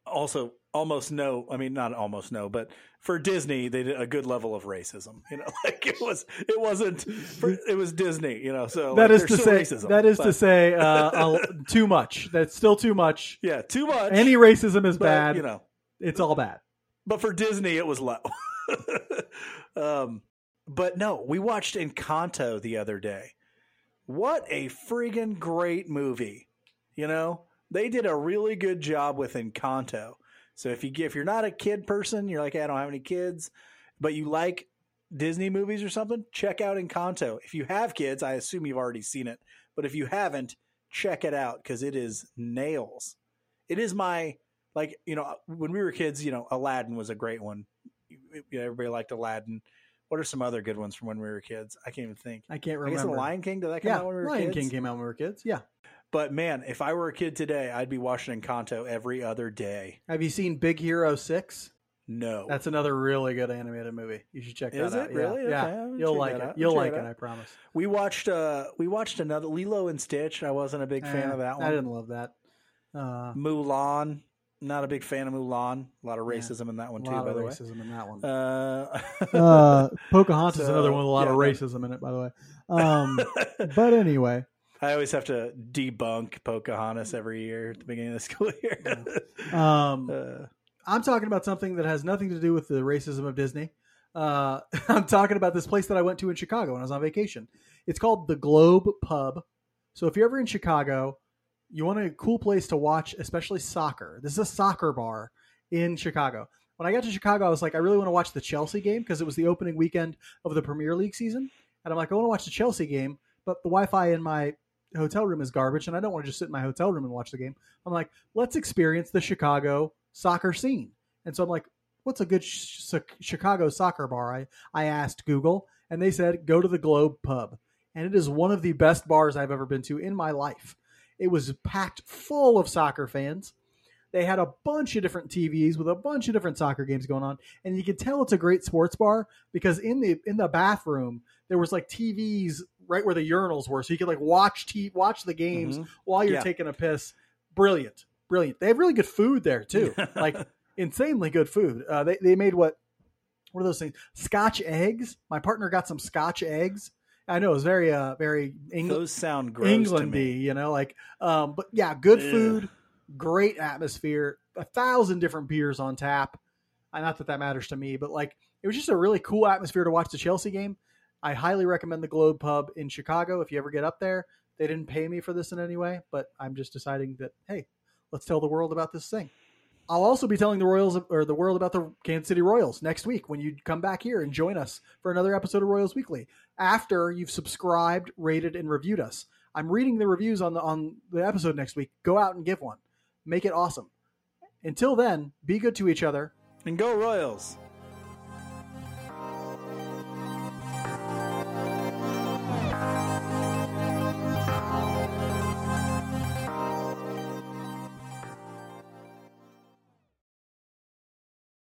also, almost no. I mean, not almost no, but for Disney, they did a good level of racism. You know, like it was, it wasn't. For, it was Disney. You know, so That like, is to say, racism, that is to say, uh, too much. That's still too much. yeah, too much. Any racism is but, bad. You know, it's all bad. but for Disney, it was low. um, but no, we watched Encanto the other day. What a friggin' great movie! You know, they did a really good job with Encanto. So if you if you're not a kid person, you're like, hey, I don't have any kids, but you like Disney movies or something, check out Encanto. If you have kids, I assume you've already seen it, but if you haven't, check it out because it is nails. It is my like you know when we were kids, you know Aladdin was a great one. Everybody liked Aladdin. What are some other good ones from when we were kids? I can't even think. I can't remember. I guess the Lion King did that come yeah, out when we were Lion kids? King came out when we were kids. Yeah. But man, if I were a kid today, I'd be watching Encanto every other day. Have you seen Big Hero Six? No, That's another really good animated movie. You should check that Is out. it? Yeah. Really? Okay, Yeah, I'll you'll like it. out. You'll Check like it it. I promise. we watched. uh We watched another Lilo and Stitch. I wasn't a big fan of that one. I didn't love that. Uh, Mulan. Not a big fan of Mulan. A lot of Yeah. racism in that one too. By of the way. racism in that one. Uh, Uh, Pocahontas is So, another one with a lot of yeah, no. racism in it, by the way. Um, but anyway, I always have to debunk Pocahontas every year at the beginning of the school year. um, Uh, I'm talking about something that has nothing to do with the racism of Disney. Uh, I'm talking about this place that I went to in Chicago when I was on vacation. It's called the Globe Pub. So if you're ever in Chicago, you want a cool place to watch, especially soccer. This is a soccer bar in Chicago. When I got to Chicago, I was like, I really want to watch the Chelsea game because it was the opening weekend of the Premier League season. And I'm like, I want to watch the Chelsea game, but the Wi Fi in my hotel room is garbage and I don't want to just sit in my hotel room and watch the game. I'm like, let's experience the Chicago soccer scene. And so I'm like, what's a good sh- Chicago soccer bar? I, I asked Google and they said, go to the Globe Pub. And it is one of the best bars I've ever been to in my life. It was packed full of soccer fans. They had a bunch of different TVs with a bunch of different soccer games going on, and you could tell it's a great sports bar because in the in the bathroom there was like TVs right where the urinals were, so you could like watch t- watch the games mm-hmm. while you're yeah. taking a piss. Brilliant, brilliant. They have really good food there too, like insanely good food. Uh, they they made what what are those things? Scotch eggs. My partner got some Scotch eggs. I know it was very uh very Eng- those sound gross Englandy, you know, like um but yeah, good food great atmosphere, a thousand different beers on tap. I not that that matters to me, but like it was just a really cool atmosphere to watch the Chelsea game. I highly recommend the Globe Pub in Chicago if you ever get up there. They didn't pay me for this in any way, but I'm just deciding that hey, let's tell the world about this thing. I'll also be telling the Royals or the world about the Kansas City Royals next week when you come back here and join us for another episode of Royals Weekly. After you've subscribed, rated, and reviewed us, I'm reading the reviews on the on the episode next week. Go out and give one. Make it awesome. Until then, be good to each other. And go Royals.